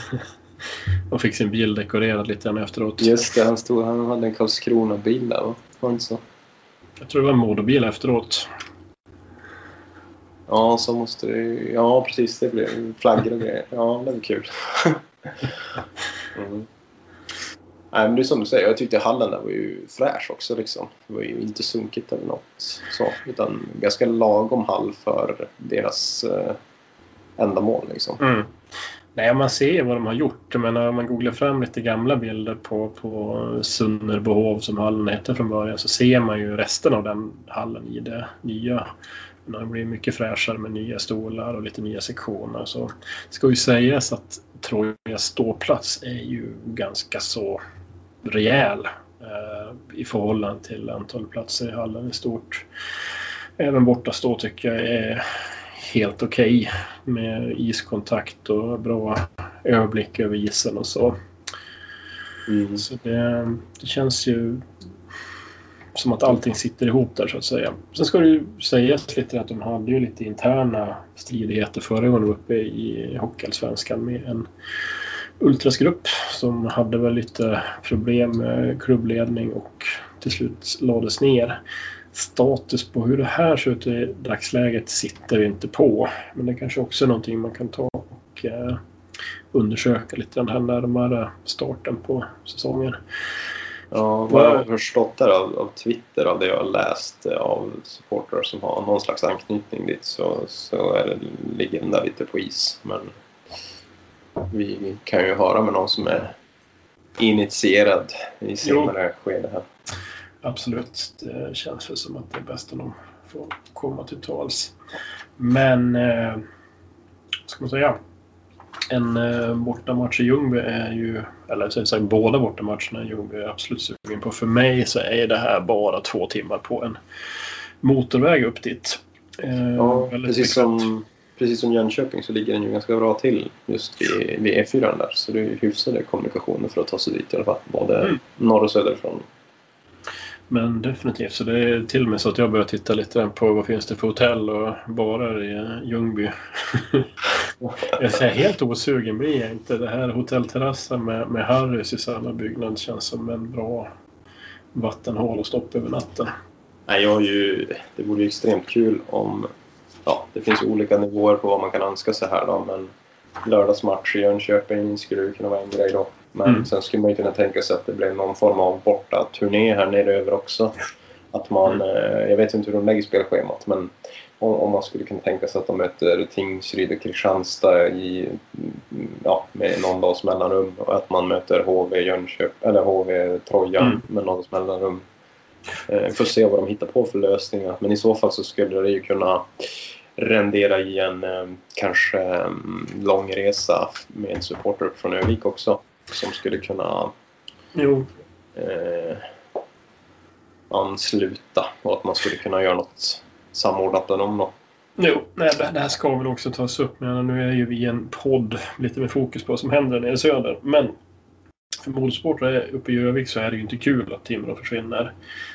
och fick sin bil dekorerad lite grann efteråt.
Just det, han, stod, han hade en Karlskrona-bil där va? Var det inte så?
Jag tror det var en modebil efteråt.
Ja, så måste det Ja, precis. Det blev flaggor och grejer. Ja, det var kul. mm. Nej, men det är som du säger. Jag tyckte hallen där var ju fräsch också. Liksom. Det var ju inte sunkigt eller något så. Utan ganska lagom hall för deras eh, ändamål. Liksom.
Mm. Nej, man ser vad de har gjort. Men om man googlar fram lite gamla bilder på, på Sunnerbohov som hallen hette från början så ser man ju resten av den hallen i det nya. Har blivit mycket fräschare med nya stolar och lite nya sektioner. Så det ska ju sägas att Trojas ståplats är ju ganska så rejäl eh, i förhållande till antal platser i hallen i stort. Även borta stå tycker jag är helt okej med iskontakt och bra överblick över isen och så.
Mm.
Så det, det känns ju som att allting sitter ihop där så att säga. Sen ska det ju sägas lite att de hade ju lite interna stridigheter förra gången de var uppe i Hockeyallsvenskan med en ultrasgrupp som hade väl lite problem med klubbledning och till slut lades ner. Status på hur det här ser ut i dagsläget sitter vi inte på. Men det kanske också är någonting man kan ta och eh, undersöka lite den här närmare starten på säsongen.
Ja, vad jag har förstått där av, av Twitter, av det jag har läst eh, av supportrar som har någon slags anknytning dit så, så är det, ligger den där lite på is. Men vi kan ju höra med någon som är initierad i senare skede här.
Absolut, det känns väl som att det är bäst om de får komma till tals. Men, eh, vad ska man säga? En eh, bortamatch i Ljungby är ju, eller så sagt båda bortamatcherna är jag absolut sugen på. För mig så är det här bara två timmar på en motorväg upp dit. Eh,
Ja, precis som, precis som Jönköping så ligger den ju ganska bra till just vid, vid E4 där. Så det är hyfsade kommunikationer för att ta sig dit i alla fall. Både
Mm.
norr och söderifrån.
Men definitivt, så det är till och med så att jag börjar titta lite på vad finns det för hotell och barer i eh, Ljungby. jag säger helt osugen blir jag inte. Det här hotellterrassen med, med Harrys i samma byggnad känns som en bra vattenhål och stopp över natten.
Nej, jag har ju, det vore ju extremt kul om... Ja, det finns olika nivåer på vad man kan önska sig här då, men lördagsmatch i Jönköping skulle ju kunna vara en grej då. Men
Mm.
sen skulle man ju kunna tänka sig att det blev någon form av borta turné här nere över också. Att man, eh, jag vet inte hur de lägger spelschemat, men om, man skulle kunna tänka sig att de möter Tingsryd och Kristianstad i, mm, ja, med någon dags mellanrum och att man möter HV Jönköping, eller HV Troja
Mm.
med någon dags mellanrum. Eh, får se vad de hittar på för lösningar. Men i så fall så skulle det ju kunna rendera i en eh, kanske eh, lång resa med supporter från Övik också. Som skulle kunna
Jo,
eh, ansluta och att man skulle kunna göra något samordnat med dem då.
Jo, nej, det här ska väl också tas upp. Men nu är ju vi en podd lite med fokus på vad som händer nere i söder. Men för motorsportare uppe i Örnsköldsvik så är det ju inte kul att Timrå försvinner.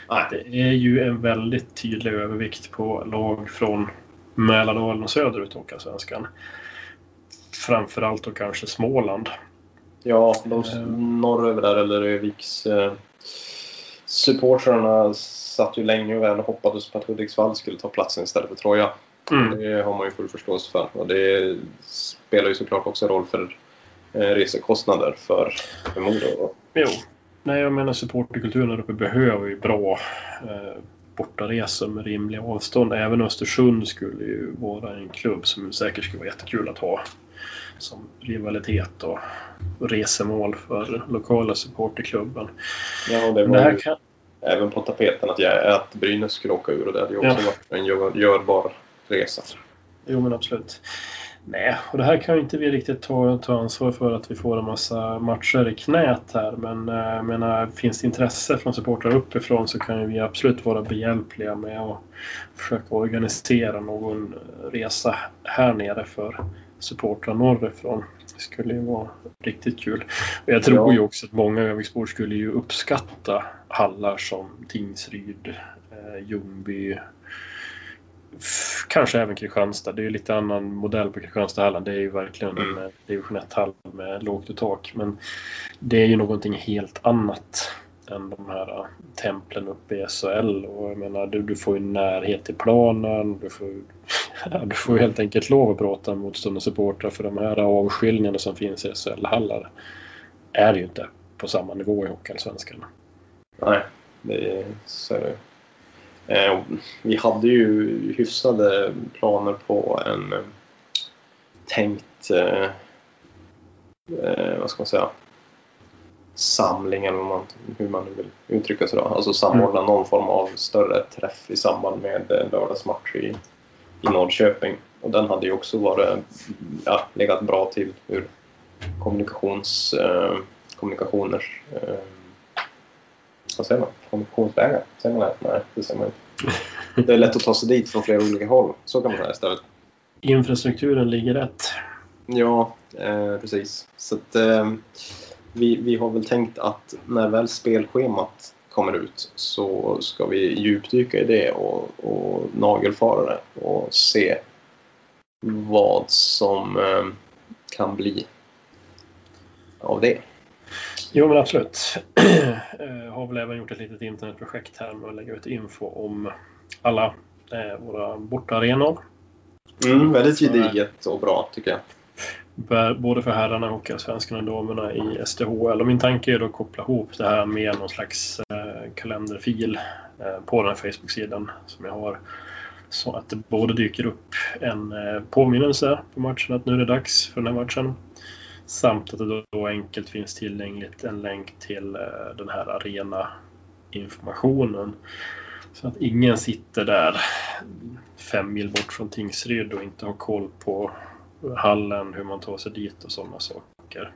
Nej.
Det är ju en väldigt tydlig övervikt på lag från Mälardalen och söderut i Hockeyallsvenskan. Framförallt då kanske Småland.
Ja, de
Eh.
norröver där, eller Öviks eh, supportrarna satt ju länge och väl och hoppades på att Hudiksvall skulle ta platsen istället för Troja.
Mm.
Det har man ju full förståelse för. Och det spelar ju såklart också roll för eh, resekostnader för, för Modo.
Jo. Nej, jag menar supporterkulturen där uppe behöver ju bra eh, bortaresor med rimliga avstånd. Även Östersund skulle ju vara en klubb som säkert skulle vara jättekul att ha som rivalitet och resemål för lokala supporterklubben.
Ja, och det var
det här
ju
kan,
även på tapeten att, jag, att Brynäs skulle åka ur och det hade ju också
Ja.
varit en gör, görbar resa.
Jo, men absolut. Nej, och det här kan ju inte vi riktigt ta, ta ansvar för att vi får en massa matcher i knät här. Men eh, menar, finns det intresse från supportrar uppifrån så kan ju vi absolut vara behjälpliga med att försöka organisera någon resa här nere för supportrar norrifrån. Det skulle ju vara riktigt kul. Och jag tror
Ja.
ju också att många Öviksbor skulle ju uppskatta hallar som Tingsryd, eh, Ljungby, kanske även Kristianstad. Det är ju lite annan modell på Kristianstadhallen. Det är ju verkligen en
Mm.
division 1-hall med lågt i tak. Men det är ju någonting helt annat än de här äh, templen uppe i SHL. Och jag menar, du, du får ju närhet till planen. Du får, du får helt enkelt lov att prata med motståndarsupportrar för de här avskiljningarna som finns i SHL-hallar är ju inte på samma nivå i Hockeyallsvenskan.
Nej, det, så är det. Eh, vi hade ju hyfsade planer på en eh, tänkt, eh, eh, vad ska man säga, samling eller man, hur man nu vill uttrycka sig då. Alltså samordna någon form av större träff i samband med lördagsmatch i, i Norrköping. Och den hade ju också varit, ja, legat bra till ur kommunikations, eh, kommunikationers eh, vad säger man? Kommunikationsvägar? Säger man det? Nej, det säger man inte. Det är lätt att ta sig dit från flera olika håll. Så kan man säga istället.
Infrastrukturen ligger rätt.
Ja, eh, precis. Så att, eh, vi, vi har väl tänkt att när väl spelschemat kommer ut så ska vi djupdyka i det och, och nagelfara det och se vad som eh, kan bli av det.
Jo men absolut. Eh, har väl även gjort ett litet internetprojekt här med att lägga ut info om alla eh, våra bortaarenor.
Mm, väldigt gediget och bra tycker jag.
Både för herrarna och svenskarna och damerna i SDHL. Och min tanke är då att koppla ihop det här med någon slags eh, kalenderfil eh, på den här Facebook-sidan som jag har. Så att det både dyker upp en eh, påminnelse på matchen att nu är det dags för den här matchen. Samt att det då, enkelt finns tillgängligt en länk till den här arena informationen. Så att ingen sitter där fem mil bort från Tingsryd och inte har koll på hallen, hur man tar sig dit och sådana saker.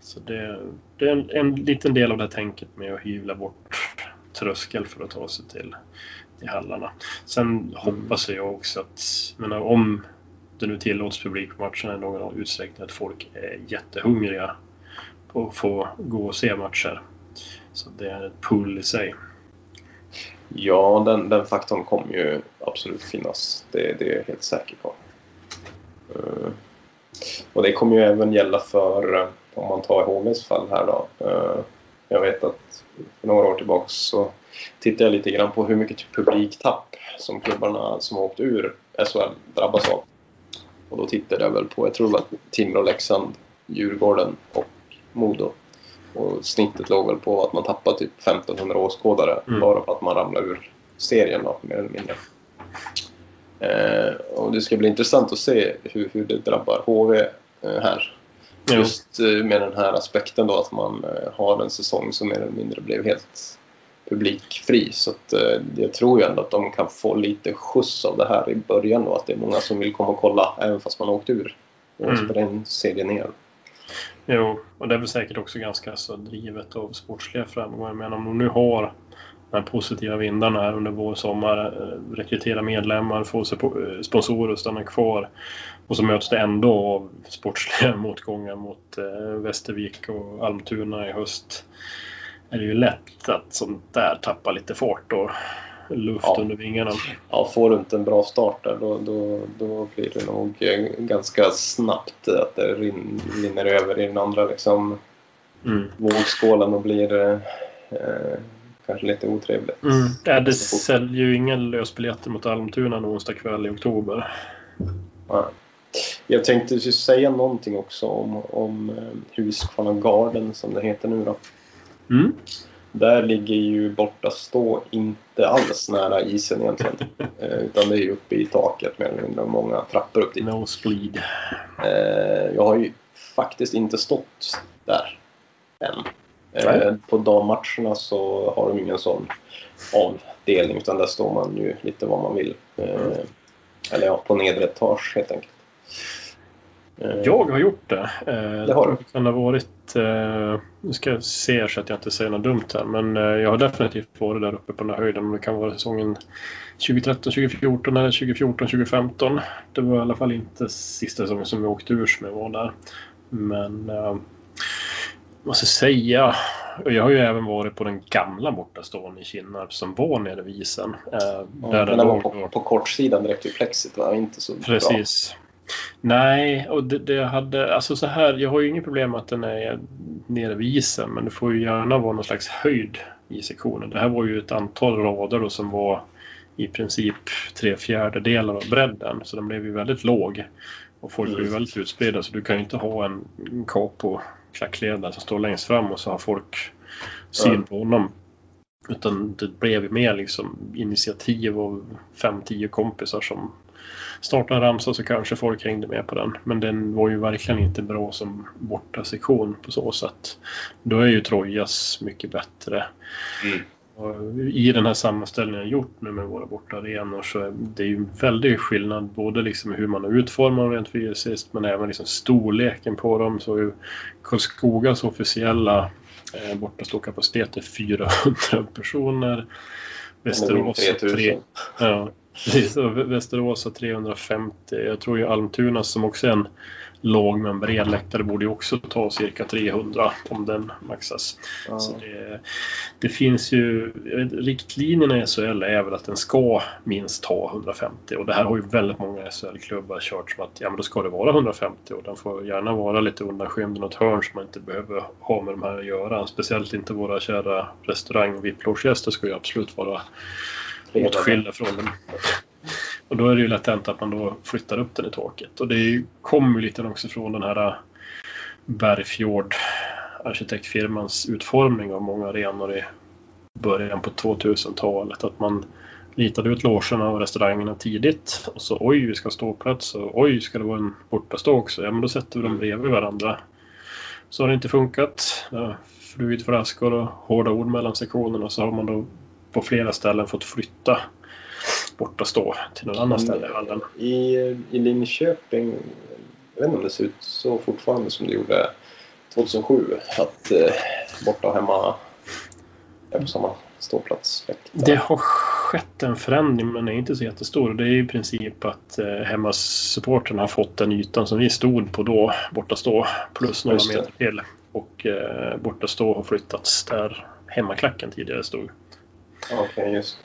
Så det, det är en, en liten del av det här tänket med att hyvla bort tröskel för att ta sig till, till hallarna. Sen hoppas jag också att, menar, om det nu tillåts publik på matcherna i någon utsträckning, att folk är jättehungriga på att få gå och se matcher. Så det är ett pull i sig.
Ja, den, den faktorn kommer ju absolut finnas. Det, det är jag helt säker på. Eh, och det kommer ju även gälla för, eh, om man tar HVs fall här då. Eh, jag vet att för några år tillbaka så tittade jag lite grann på hur mycket publiktapp som klubbarna som har åkt ur SHL drabbas av. Och då tittade jag väl på, jag tror det var Timrå, Leksand, Djurgården och Modo. Och snittet låg väl på att man tappade typ 1500 åskådare
Mm.
bara för att man ramlade ur serien då, mer eller mindre. Eh, och det ska bli intressant att se hur, hur det drabbar HV eh, här. Just eh, med den här aspekten då att man har en säsong som mer eller mindre blev helt publikfri. Så att, eh, jag tror ju ändå att de kan få lite skjuts av det här i början då. Att det är många som vill komma och kolla även fast man har åkt ur. Och
Mm.
spela in serien ner.
Jo, och det är väl säkert också ganska så drivet av sportsliga framgångar. Men om de nu har de positiva vindarna här under vår sommar. eh, Rekrytera medlemmar, få eh, sponsorer att stanna kvar. Och så möts det ändå av sportsliga motgångar mot eh, Västervik och Almtuna i höst. Är det ju lätt att sånt där tappar lite fart och luft
Ja.
under vingarna.
Ja, får du inte en bra start där då, då, då blir det nog ganska snabbt att det rin, rinner över i den andra liksom,
Mm.
vågskålen och blir eh, kanske lite otrevligt.
Mm. Ja, det säljer ju inga lösbiljetter mot Almtuna en onsdag kväll i oktober.
Ja. Jag tänkte säga någonting också om, om eh, Husqvarna Garden som det heter nu då.
Mm.
Där ligger ju borta stå inte alls nära isen egentligen. Eh, utan det är ju uppe i taket mer eller mindre och många trappor upp dit.
Nosebleed.
Eh, jag har ju faktiskt inte stått där än. Eh, på dammatcherna så har de ingen sån avdelning utan där står man ju lite vad man vill. Eh, eller ja, på nedre etage helt enkelt. Eh,
Jag har gjort det. Eh,
Det har du.
Det kan ha varit... Eh, nu ska jag se så att jag inte säger något dumt här. Men jag har definitivt varit där uppe på den här höjden. Men det kan vara säsongen 2013, 2014 eller 2014, 2015. Det var i alla fall inte sista säsongen som vi åkte ur som jag var där. Men... Eh, måste säga, jag har ju även varit på den gamla bortaståen i Kinnarp som var nere vid isen. Eh,
ja,
där
den var på, på kortsidan direkt vid flexit va? Inte så bra.
Precis. Nej, och det, det hade, alltså så här, jag har ju inget problem med att den är nere vid isen, men det får ju gärna vara någon slags höjd i sektionen. Det här var ju ett antal rader då som var i princip tre fjärdedelar av bredden, så den blev ju väldigt låg. Och folk var
Mm.
väldigt utspridda, så du kan ju inte ha en, en capo klackledare som står längst fram och så har folk syn på honom. Utan det blev mer liksom initiativ av fem, tio kompisar som startade en ramsa så kanske folk hängde med på den. Men den var ju verkligen inte bra som borta sektion på så sätt. Då är ju Trojas mycket bättre.
Mm.
I den här sammanställningen jag gjort nu med våra bortaarenor så är det ju en väldig skillnad både liksom hur man har utformat dem rent fysiskt men även liksom storleken på dem. Så Karlskogas officiella eh, bortaståkapacitet är 400 personer. Västerås har
3000.
tre- Ja, precis. Västerås har 350. Jag tror ju Almtuna som också är en låg men bred läktare borde ju också ta cirka 300 om den maxas.
Ja.
Så det, det finns ju, riktlinjerna i SHL är väl att den ska minst ta 150 och det här har ju väldigt många SHL-klubbar kört som att ja men då ska det vara 150 och den får gärna vara lite undanskymd i något hörn som man inte behöver ha med de här att göra. Speciellt inte våra kära restaurang och VIP-lougegäster ska ju absolut vara åtskilda från den. Och då är det ju lätt hänt att man då flyttar upp den i taket. Och det kommer ju lite också från den här äh, Bergfjord arkitektfirmans utformning av många arenor i början på 2000-talet. Att man litade ut logerna och restaurangerna tidigt. Och så oj, vi ska ha ståplats och oj, ska det vara en bortastå också? Ja, men då sätter vi dem bredvid varandra. Så har det inte funkat. Det har flugit flaskor och hårda ord mellan sektionerna. Så har man då på flera ställen fått flytta bortastå till någon annan ställe i hallen.
I, I Linköping, jag vet inte om det ser ut så fortfarande som det gjorde 2007. Att eh, borta och hemma är på samma ståplats.
Det har skett en förändring men den är inte så jättestor. Det är i princip att eh, hemmasupportrarna har fått den ytan som vi stod på då, bortastå, plus några meter till. Och eh, bortastå har flyttats där hemmaklacken tidigare stod.
Okej, just.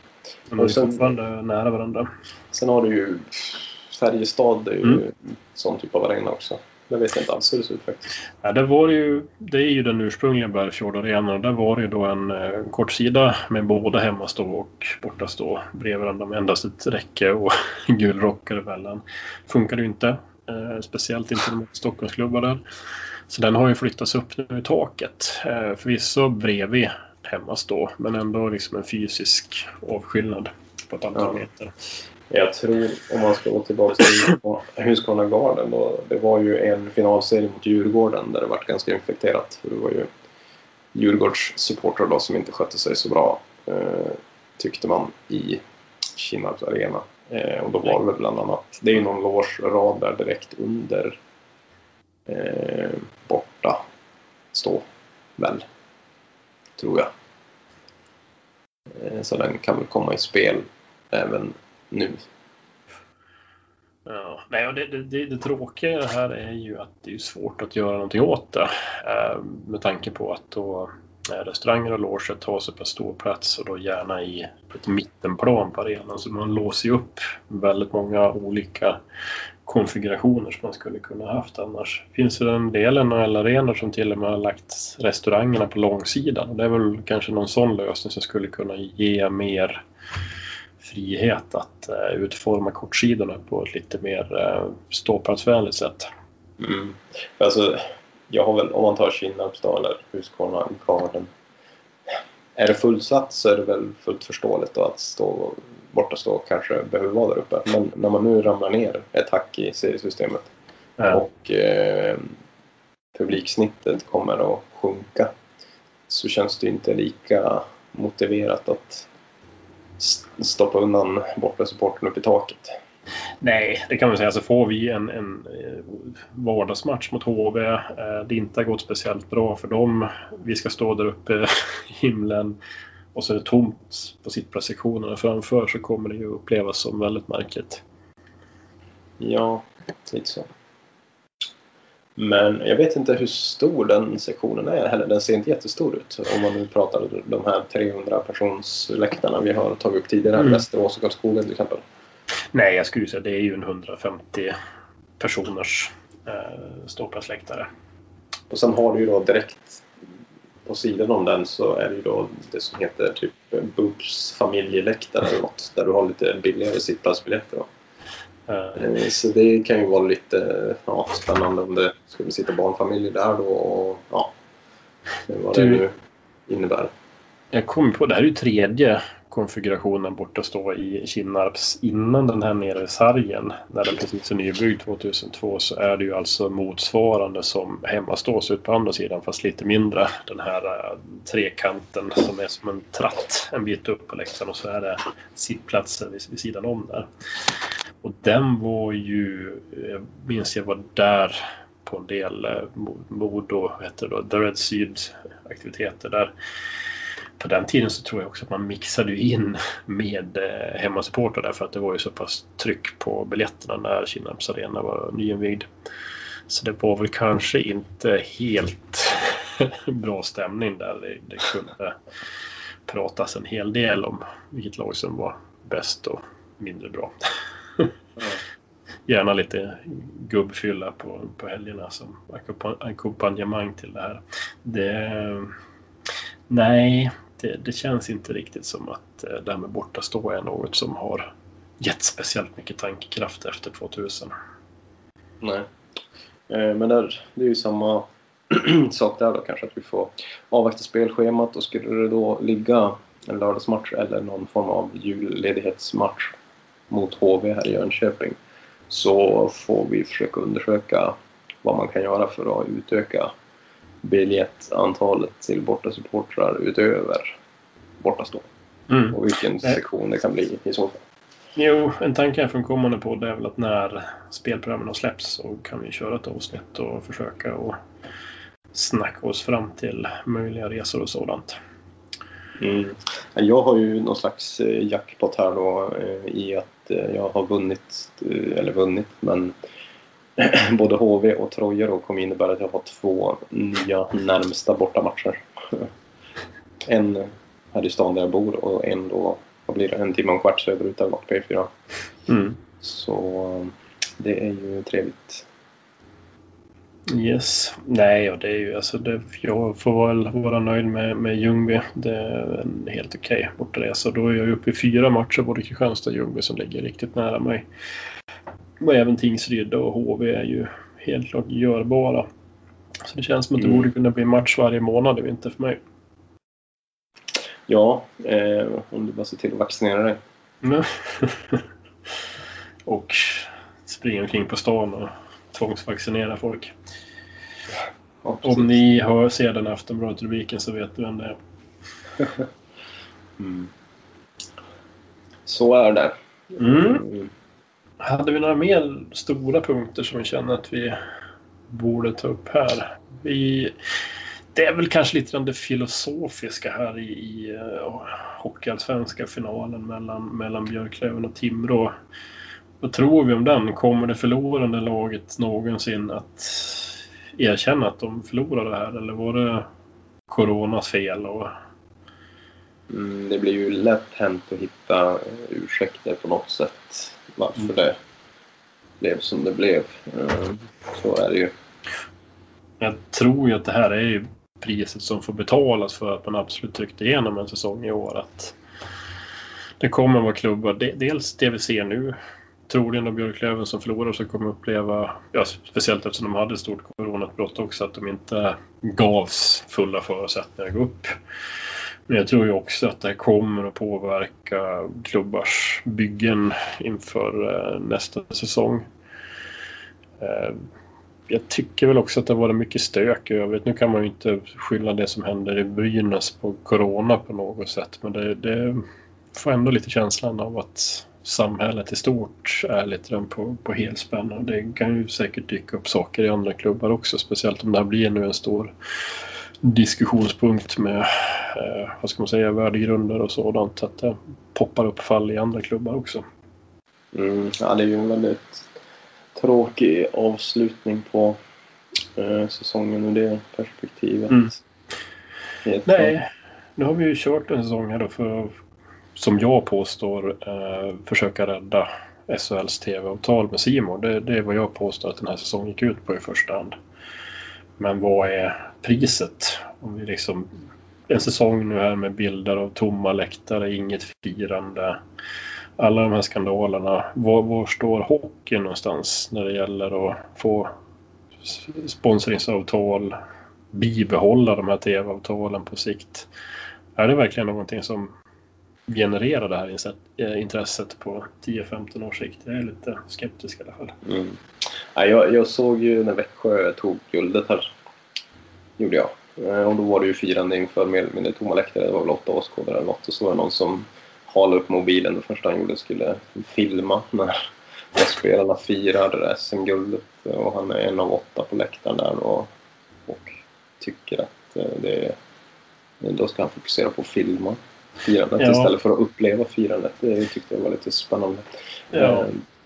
Men de är
Och sen-
fortfarande nära varandra.
Sen har du ju Färjestad, det är ju
Mm.
sån typ av arena också. Jag vet inte alls hur det ser ut faktiskt.
Ja, det, var ju, det är ju den ursprungliga Bergfjordarenan. Där var det ju då en eh, kort sida med båda hemmastå och bortastå bredvid varandra med endast ett räcke och gul rockare emellan. Funkade ju inte. Eh, speciellt inte mot Stockholmsklubbar där. Så den har ju flyttats upp nu i taket. Eh, förvisso bredvid hemmastå men ändå liksom en fysisk avskillnad på ett antal
Ja.
meter.
Jag tror, om man ska gå tillbaka till Husqvarna Garden, då, det var ju en finalserie mot Djurgården där det var ganska infekterat. Det var ju Djurgårdssupportrar då som inte skötte sig så bra, eh, tyckte man, i Kinnarps arena. Eh, och då var det väl bland annat, det är ju någon logerad där direkt under eh, borta stå, väl, tror jag. Eh, så den kan väl komma i spel även nu.
Ja, nej, det, det, det, det tråkiga här är ju att det är svårt att göra någonting åt det. Eh, med tanke på att då eh, restauranger och loger tar så pass stor plats och då gärna i på ett mittenplan på arenan. Så man låser ju upp väldigt många olika konfigurationer som man skulle kunna haft annars. Finns det en del NHL-arenor som till och med har lagt restaurangerna på långsidan. Och det är väl kanske någon sån lösning som skulle kunna ge mer frihet att eh, utforma kortsidorna på ett lite mer eh, ståplatsvänligt sätt.
Mm. Alltså, jag har väl, om man tar Kinnarps då, eller Husqvarna Garden. Är det fullsatt så är det väl fullt förståeligt då att stå borta stå kanske behöver vara där uppe. Men när man nu ramlar ner ett hack i seriesystemet
Ja.
och eh, publiksnittet kommer att sjunka så känns det inte lika motiverat att stoppa undan borta supporten upp i taket.
Nej, det kan man säga. Så får vi en, en eh, vardagsmatch mot HV. eh, Det inte har gått speciellt bra för dem. Vi ska stå där uppe i himlen och så är det tomt på sittplatssektionerna framför så kommer det ju upplevas som väldigt märkligt.
Ja, lite så. Men jag vet inte hur stor den sektionen är heller. Den ser inte jättestor ut. Om man nu pratar de här 300 personsläktarna vi har tagit upp tidigare.
Mm.
Västerås och Karlskoga till exempel.
Nej, jag skulle säga det är ju en 150 personers eh, ståplatsläktare.
Och sen har du ju då direkt på sidan om den så är det ju då det som heter typ Boobs familjeläktare eller något. Där du har lite billigare sittplatsbiljetter.
Eh,
Eh, Så det kan ju vara lite ja, spännande om det skulle sitta barnfamiljer där då och ja, vad det
Du-
nu innebär.
Jag kom på, det här är ju tredje konfigurationen borta stå i Kinnarps. Innan den här nere i sargen, när den precis är nybyggd 2002, så är det ju alltså motsvarande som hemmastås ut på andra sidan, fast lite mindre. Den här eh, trekanten som är som en tratt en bit upp på läktaren och så är det sittplatser vid, vid sidan om där. Och den var ju, jag minns jag var där på en del eh, Modo, vad heter det då, The Red Syd aktiviteter där på den tiden så tror jag också att man mixade in med eh, hemmasupportrar därför att det var ju så pass tryck på biljetterna när Kinnarps arena var nyinvigd. Så det var väl kanske inte helt bra stämning där. Det, det kunde pratas en hel del om vilket lag som var bäst och mindre bra. Gärna lite gubbfylla på, på helgerna som ackompa- ackompanjemang till det här. Det, nej, det, det känns inte riktigt som att eh, det här med bortastå är något som har gett speciellt mycket tankekraft efter 2000.
Nej. Eh, men där, det är ju samma sak där då kanske att vi får avvakta spelschemat och skulle det då ligga en lördagsmatch eller någon form av julledighetsmatch mot HV här i Jönköping så får vi försöka undersöka vad man kan göra för att utöka biljettantalet till bortasupportrar utöver bortastå
Mm.
och vilken sektion det kan bli i så fall.
Jo, en tanke från på det är väl att när spelprogrammen har släppts så kan vi köra ett avsnitt och försöka och snacka oss fram till möjliga resor och sådant.
Mm. Jag har ju någon slags eh, jackpot här då eh, i att eh, jag har vunnit, eller vunnit, men både HV och Troja då kommer innebära att jag har två nya närmsta bortamatcher. En här i stan där jag bor och en då, vad blir det, en timme och en kvart söderut där på E4.
Mm.
Så eh, det är ju trevligt.
Yes. Nej, och det är ju alltså det, jag får väl vara nöjd med, med Ljungby. Det är en helt okej bortaresa. Då är jag uppe i fyra matcher, både Kristianstad och Ljungby, som ligger riktigt nära mig. Och även Tingsryd och HV är ju helt klart görbara. Så det känns som att det
Mm.
borde kunna bli match varje månad i vinter för mig.
Ja, eh, om du bara ser till att vaccinera dig.
Mm. och springa omkring på stan och tvångsvaccinera folk.
Ja.
Om ni hör, ser den Aftonbladet-rubriken så vet du vem det är.
Mm. Så är det.
Mm. Hade vi några mer stora punkter som vi känner att vi borde ta upp här? Vi, det är väl kanske lite grann det filosofiska här i, i eh, Hockeyallsvenska finalen mellan, mellan Björklöven och Timrå. Vad tror vi om den? Kommer det förlorande laget någonsin att erkänna att de förlorade här eller var det Coronas fel? Och...
Mm, det blir ju lätt hänt att hitta ursäkter på något sätt varför mm. det blev som det blev. Uh, så är det ju.
Jag tror ju att det här är ju priset som får betalas för att man absolut tryckte igenom en säsong i år. Att det kommer att vara klubbar, dels det vi ser nu, troligen de Björklöven som förlorar så kommer uppleva, ja, speciellt eftersom de hade ett stort coronautbrott också, att de inte gavs fulla förutsättningar att gå upp. Men jag tror ju också att det kommer att påverka klubbars byggen inför eh, nästa säsong. Eh, jag tycker väl också att det har varit mycket stök i övrigt. Nu kan man ju inte skylla det som händer i Brynäs på Corona på något sätt. Men det, det får ändå lite känslan av att samhället i stort är lite på, på helspänn. Och det kan ju säkert dyka upp saker i andra klubbar också. Speciellt om det här blir nu en stor diskussionspunkt med eh, vad ska man säga, värdegrunder och sådant. Att det poppar upp fall i andra klubbar också.
Mm, ja, det är ju en väldigt tråkig avslutning på eh, säsongen ur det perspektivet. Mm.
Nej, nu har vi ju kört en säsong här då för som jag påstår eh, försöka rädda SHLs tv-avtal med Simon. Det, det, är vad jag påstår att den här säsongen gick ut på i första hand. Men vad är priset? Om vi liksom, en säsong nu här med bilder av tomma läktare, inget firande alla de här skandalerna. Var, var står hockeyn någonstans när det gäller att få sponsringsavtal, bibehålla de här tv-avtalen på sikt? Är det verkligen någonting som generera det här eh, intresset på 10-15 års sikt? Jag är lite skeptisk i alla fall.
Mm. Ja, jag, jag, såg ju när Växjö tog guldet här. gjorde jag. Eh, och då var det ju firande inför mer eller mindre tomma läktare. Det var väl åtta åskådare eller något. Och så var det någon som halade upp mobilen. Det första han gjorde skulle filma när, när spelarna firar SM-guldet. Och han är en av åtta på läktaren där och, och tycker att eh, det är, då ska han fokusera på att filma firandet ja. istället för att uppleva firandet. Det tyckte jag var lite spännande. Ja. Eh,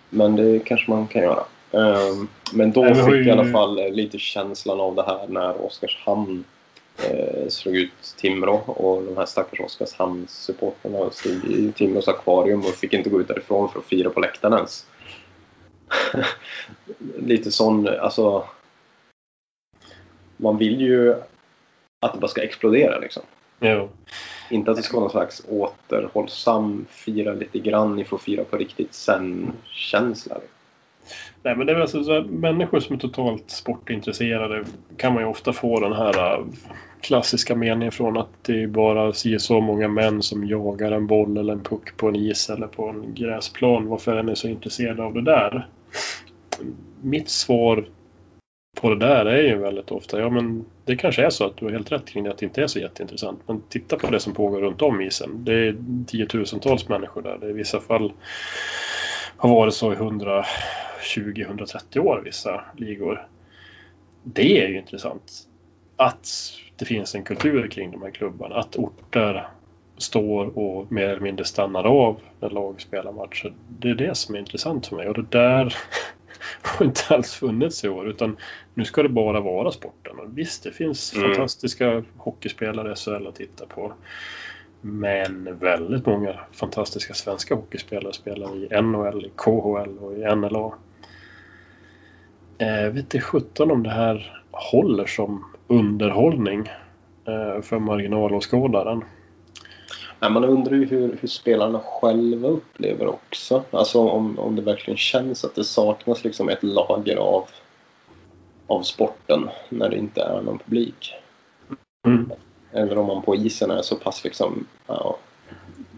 men det kanske man kan göra. Eh, men då fick jag i alla fall lite känslan av det här när Oskarshamn eh, slog ut Timrå och de här stackars Oskarshamns-supportrarna stod i Timrås akvarium och fick inte gå ut därifrån för att fira på läktaren ens. Lite sån, alltså... Man vill ju att det bara ska explodera liksom.
Jo.
Inte att det ska vara någon slags återhållsam, fira lite grann, ni får fira på riktigt sen-känsla.
Nej, men det är alltså, så människor som är totalt sportintresserade kan man ju ofta få den här äh, klassiska meningen från att det är bara si så många män som jagar en boll eller en puck på en is eller på en gräsplan. Varför är ni så intresserade av det där? Mitt svar på det där är ju väldigt ofta, ja men det kanske är så att du har helt rätt kring det, att det inte är så jätteintressant. Men titta på det som pågår runt om isen. Det är tiotusentals människor där. Det är i vissa fall har varit så i 120-130 år vissa ligor. Det är ju intressant. Att det finns en kultur kring de här klubbarna. Att orter står och mer eller mindre stannar av när lag spelar matcher. Det är det som är intressant för mig och det där har inte alls funnits i år utan nu ska det bara vara sporten. Och visst, det finns mm. fantastiska hockeyspelare i SHL att titta på. Men väldigt många fantastiska svenska hockeyspelare spelar i NHL, i KHL och i NLA. Eh, vet inte sjutton om det här håller som underhållning eh, för marginalåskådaren.
Nej, man undrar ju hur, hur, spelarna själva upplever också. Alltså om, om det verkligen känns att det saknas liksom ett lager av, av sporten när det inte är någon publik. Mm. Eller om man på isen är så pass liksom, ja,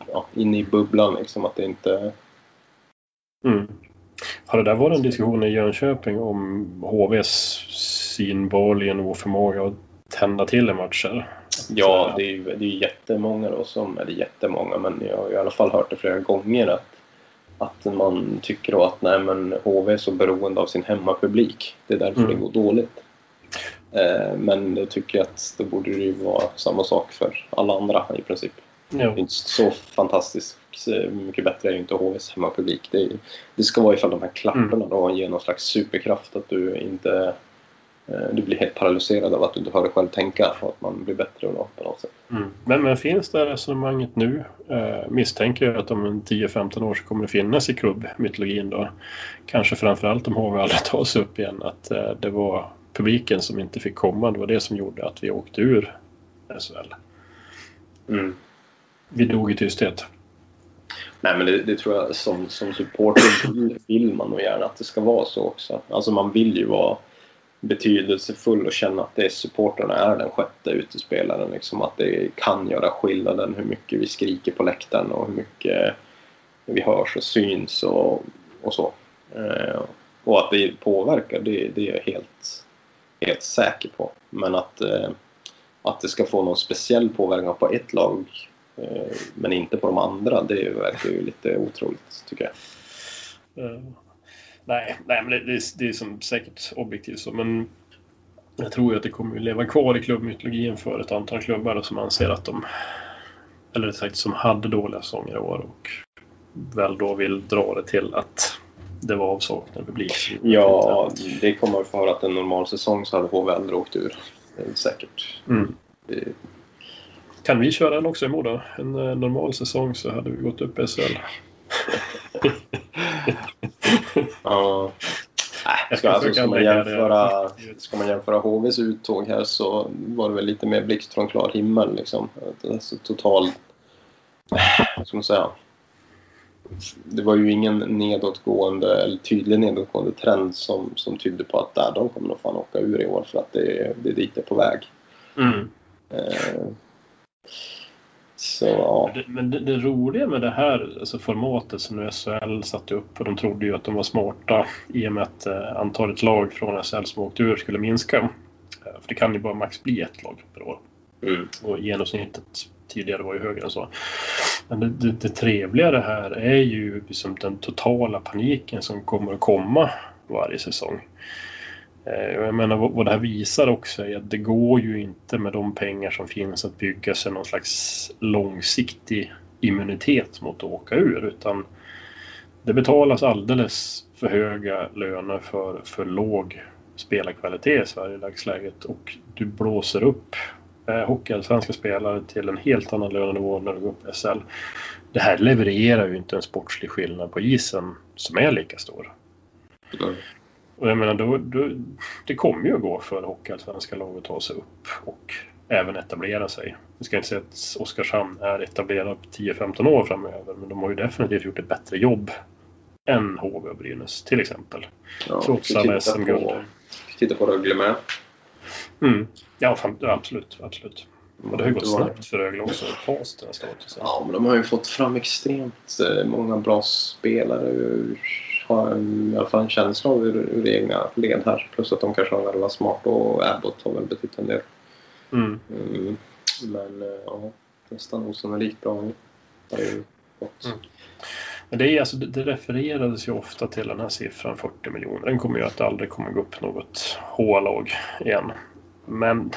ja, inne i bubblan liksom att det inte...
Mm. Har det där varit en diskussion i Jönköping om HVs synbarligen oförmåga att tända till i matcher?
Ja, det är ju det är jättemånga då som, eller jättemånga, men jag har i alla fall hört det flera gånger att, att man tycker då att nej men HV är så beroende av sin hemmapublik. Det är därför mm. det går dåligt. Eh, men jag tycker att det borde ju vara samma sak för alla andra i princip. Det är
Jo.
inte så fantastiskt eh, mycket bättre är ju inte HVs hemmapublik. Det, det ska vara ifall de här klapparna då ger någon slags superkraft att du inte du blir helt paralyserad av att du inte hör dig själv tänka och att man blir bättre då, på något sätt.
Mm. Men, men finns det resonemanget nu? Eh, misstänker jag att om en 10-15 år så kommer det finnas i klubbmytologin då. Kanske framförallt om HV aldrig tar sig upp igen. Att eh, det var publiken som inte fick komma. Det var det som gjorde att vi åkte ur SHL. Vi dog i tysthet.
Nej men det, det tror jag som, som supporter vill, vill man nog gärna att det ska vara så också. Alltså man vill ju vara betydelsefull och känna att det är supporterna är den sjätte utespelaren. Liksom att det kan göra skillnaden hur mycket vi skriker på läktaren och hur mycket vi hörs och syns och, och så. Eh, och att det påverkar, det, det är jag helt, helt säker på. Men att, eh, att det ska få någon speciell påverkan på ett lag eh, men inte på de andra, det verkar ju lite otroligt tycker jag.
Eh, nej, nej, men det, det, är, det är som säkert objektivt så. Men jag tror ju att det kommer att leva kvar i klubbmytologin för ett antal klubbar som anser att de, eller rättare sagt som hade dåliga säsonger i år och väl då vill dra det till att det var avsaknad av publik.
Ja, det kommer höra att en normal säsong så hade HV aldrig åkt ur. Säkert.
Mm.
Det,
Kan vi köra den också i Modo? En eh, normal säsong så hade vi gått upp i SHL.
ja. Nej, ska, alltså, ska, man jämföra, ska man jämföra HVs uttåg här så var det väl lite mer blixt från klar himmel. Liksom. Alltså, total... Vad ska man säga? Det var ju ingen nedåtgående, eller tydlig nedåtgående trend som, som tydde på att där, de kommer nog fan åka ur i år för att det, det är dit det är på väg.
Mm.
Eh, så ja.
Det- Men det, det roliga med det här alltså formatet som nu SHL satte upp och de trodde ju att de var smarta i och med att eh, antalet lag från SHL som åkte ur skulle minska. Eh, För det kan ju bara max bli ett lag per år.
Mm.
Och genomsnittet tidigare var ju högre än så. Men det, det, det trevliga det här är ju liksom den totala paniken som kommer att komma varje säsong. Eh, jag menar vad det här visar också är att det går ju inte med de pengar som finns att bygga sig någon slags långsiktig immunitet mot att åka ur utan det betalas alldeles för höga löner för, för låg spelarkvalitet i Sverige i dagsläget och du blåser upp eh, hockeyallsvenska spelare till en helt annan lönenivå när du går upp i SL. Det här levererar ju inte en sportslig skillnad på isen som är lika stor. Och jag menar, då, då, det kommer ju att gå för hockeyallsvenska lag att ta sig upp och även etablera sig. Vi ska inte säga att Oskarshamn är etablerad på 10-15 år framöver men de har ju definitivt gjort ett bättre jobb än HV och Brynäs till exempel.
Ja,
Trots alla SM-guld.
Titta på Rögle med.
Mm. Ja, fan, absolut. absolut. Och det har ju gått snabbt för Rögle också till den statusen.
Ja, men de har ju fått fram extremt eh, många bra spelare. ur- Har i alla fall en känsla av ur, ur egna led här. Plus att de kanske har värvat smart och Abbott har väl betytt en del.
Mm.
Mm. Men eh, ja, nästan osannolikt bra.
Mm. Men det, är alltså, det, refererades ju ofta till den här siffran 40 miljoner. Den kommer ju att aldrig kommer gå upp något H-lag igen. Men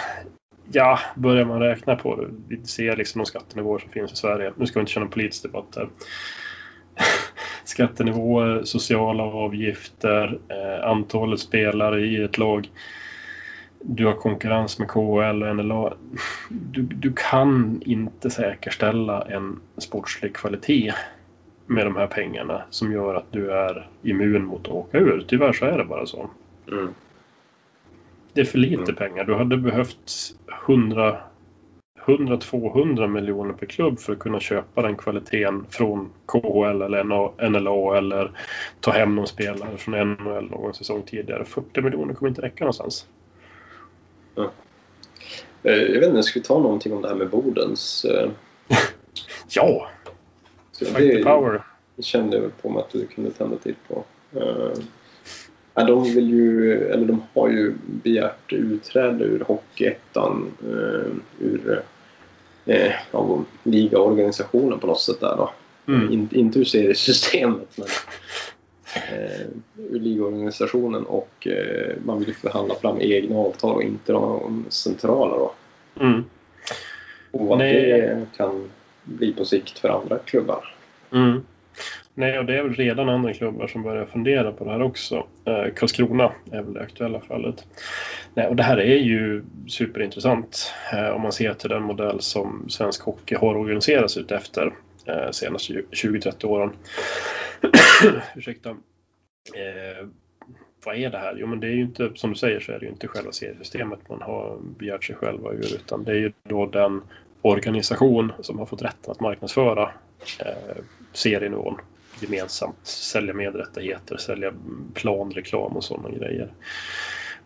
ja, börjar man räkna på det. Vi ser liksom de skattenivåer som finns i Sverige. Nu ska vi inte köra en politisk debatt här. Skattenivåer, sociala avgifter, eh, antalet spelare i ett lag. Du har konkurrens med KHL och NLA. Du, du kan inte säkerställa en sportslig kvalitet med de här pengarna som gör att du är immun mot att åka ur. Tyvärr så är det bara så.
Mm.
Det är för lite
Mm.
pengar. Du hade behövt 100 100-200 miljoner per klubb för att kunna köpa den kvaliteten från KHL eller NLA eller ta hem någon spelare från NHL någon säsong tidigare. 40 miljoner kommer inte räcka någonstans.
Eh, Jag vet inte, ska vi ta någonting om det här med Bodens? eh,
Ja!
så
Fight the power!
Det kände jag väl på mig att du kunde tända till på. Ja, de vill ju, eller de har ju begärt utträde ur Hockeyettan, ur uh, av ligaorganisationen på något sätt där då.
Mm.
In, inte ur seriesystemet men eh, ur ligorganisationen och eh, man vill förhandla fram egna avtal och inte de centrala då.
Mm.
Och vad
Nej.
det kan bli på sikt för andra klubbar.
Mm. Nej, och det är väl redan andra klubbar som börjar fundera på det här också. Eh, Karlskrona är väl det aktuella fallet. Nej, och det här är ju superintressant eh, om man ser till den modell som svensk hockey har organiserats ut efter eh, senaste 20-30 åren. Ursäkta. Eh, vad är det här? Jo, men det är ju inte, som du säger, så är det ju inte själva seriesystemet man har begärt sig själva ur, utan det är ju då den organisation som har fått rätten att marknadsföra eh, serienivån gemensamt. Sälja medrättigheter, sälja planreklam och sådana grejer.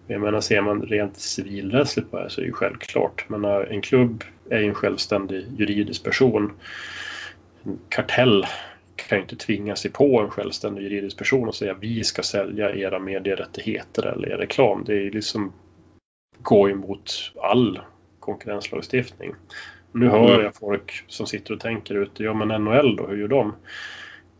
Jag menar, ser man rent civilrättsligt på det här så är det ju självklart. Men eh, en klubb är ju en självständig juridisk person. En kartell kan ju inte tvinga sig på en självständig juridisk person och säga vi ska sälja era medierättigheter eller er reklam. Det är ju liksom går emot all konkurrenslagstiftning. Nu hör jag folk som sitter och tänker ute, ja men NHL då, hur gör de?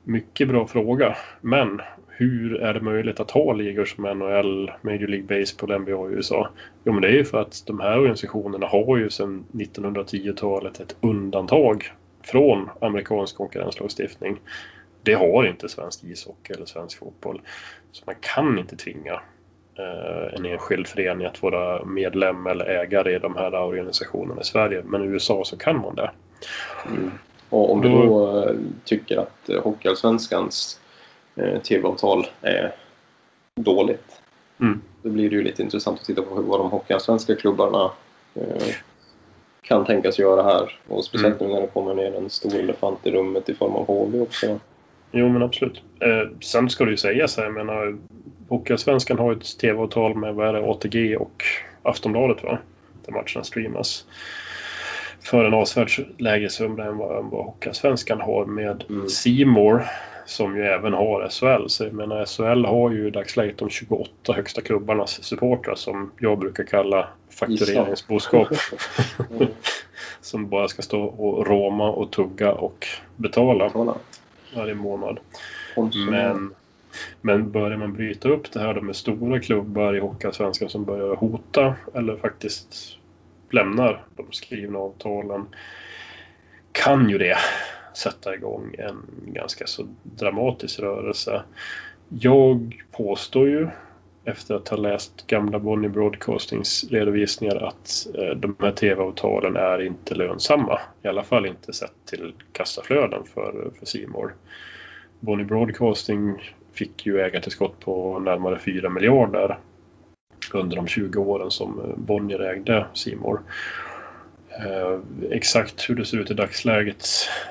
Mycket bra fråga, men hur är det möjligt att ha ligor som NHL, Major League Baseball, NBA i USA? Jo men det är ju för att de här organisationerna har ju sedan 1910-talet ett undantag från amerikansk konkurrenslagstiftning. Det har inte svensk ishockey eller svensk fotboll. Så man kan inte tvinga en enskild förening att vara medlem eller ägare i de här organisationerna i Sverige. Men i USA så kan man det.
Och om du
Då-
då eh, tycker att eh, Hockeyallsvenskans eh, TV-avtal är dåligt.
Mm.
Då blir det ju lite intressant att titta på vad de hockeyallsvenska klubbarna eh, kan tänkas göra här. Och speciellt nu när det kommer ner en stor elefant i rummet i form av HV också.
Jo men absolut. Eh, sen ska det ju sägas här, jag menar Hockeyallsvenskan har ett tv-avtal med vad är det, ATG och Aftonbladet va? Där matcherna streamas. För en avsevärt lägre summa än vad, vad Hockeyallsvenskan har med
Mm.
C More som ju även har SHL. Så jag menar SHL har ju i dagsläget de 28 högsta klubbarnas supportrar som jag brukar kalla faktureringsboskap.
Mm.
som bara ska stå och råma och tugga och betala
Kolla.
Varje månad. Men, men börjar man bryta upp det här då med stora klubbar i Hockeyallsvenskan som börjar hota eller faktiskt lämnar de skrivna avtalen kan ju det sätta igång en ganska så dramatisk rörelse. Jag påstår ju efter att ha läst gamla Bonnie Broadcastings redovisningar att eh, de här tv-avtalen är inte lönsamma. I alla fall inte sett till kassaflöden för, för C More. Bonnie Broadcasting fick ju ägartillskott på närmare 4 miljarder under de 20 åren som eh, Bonnier ägde C More exakt hur det ser ut i dagsläget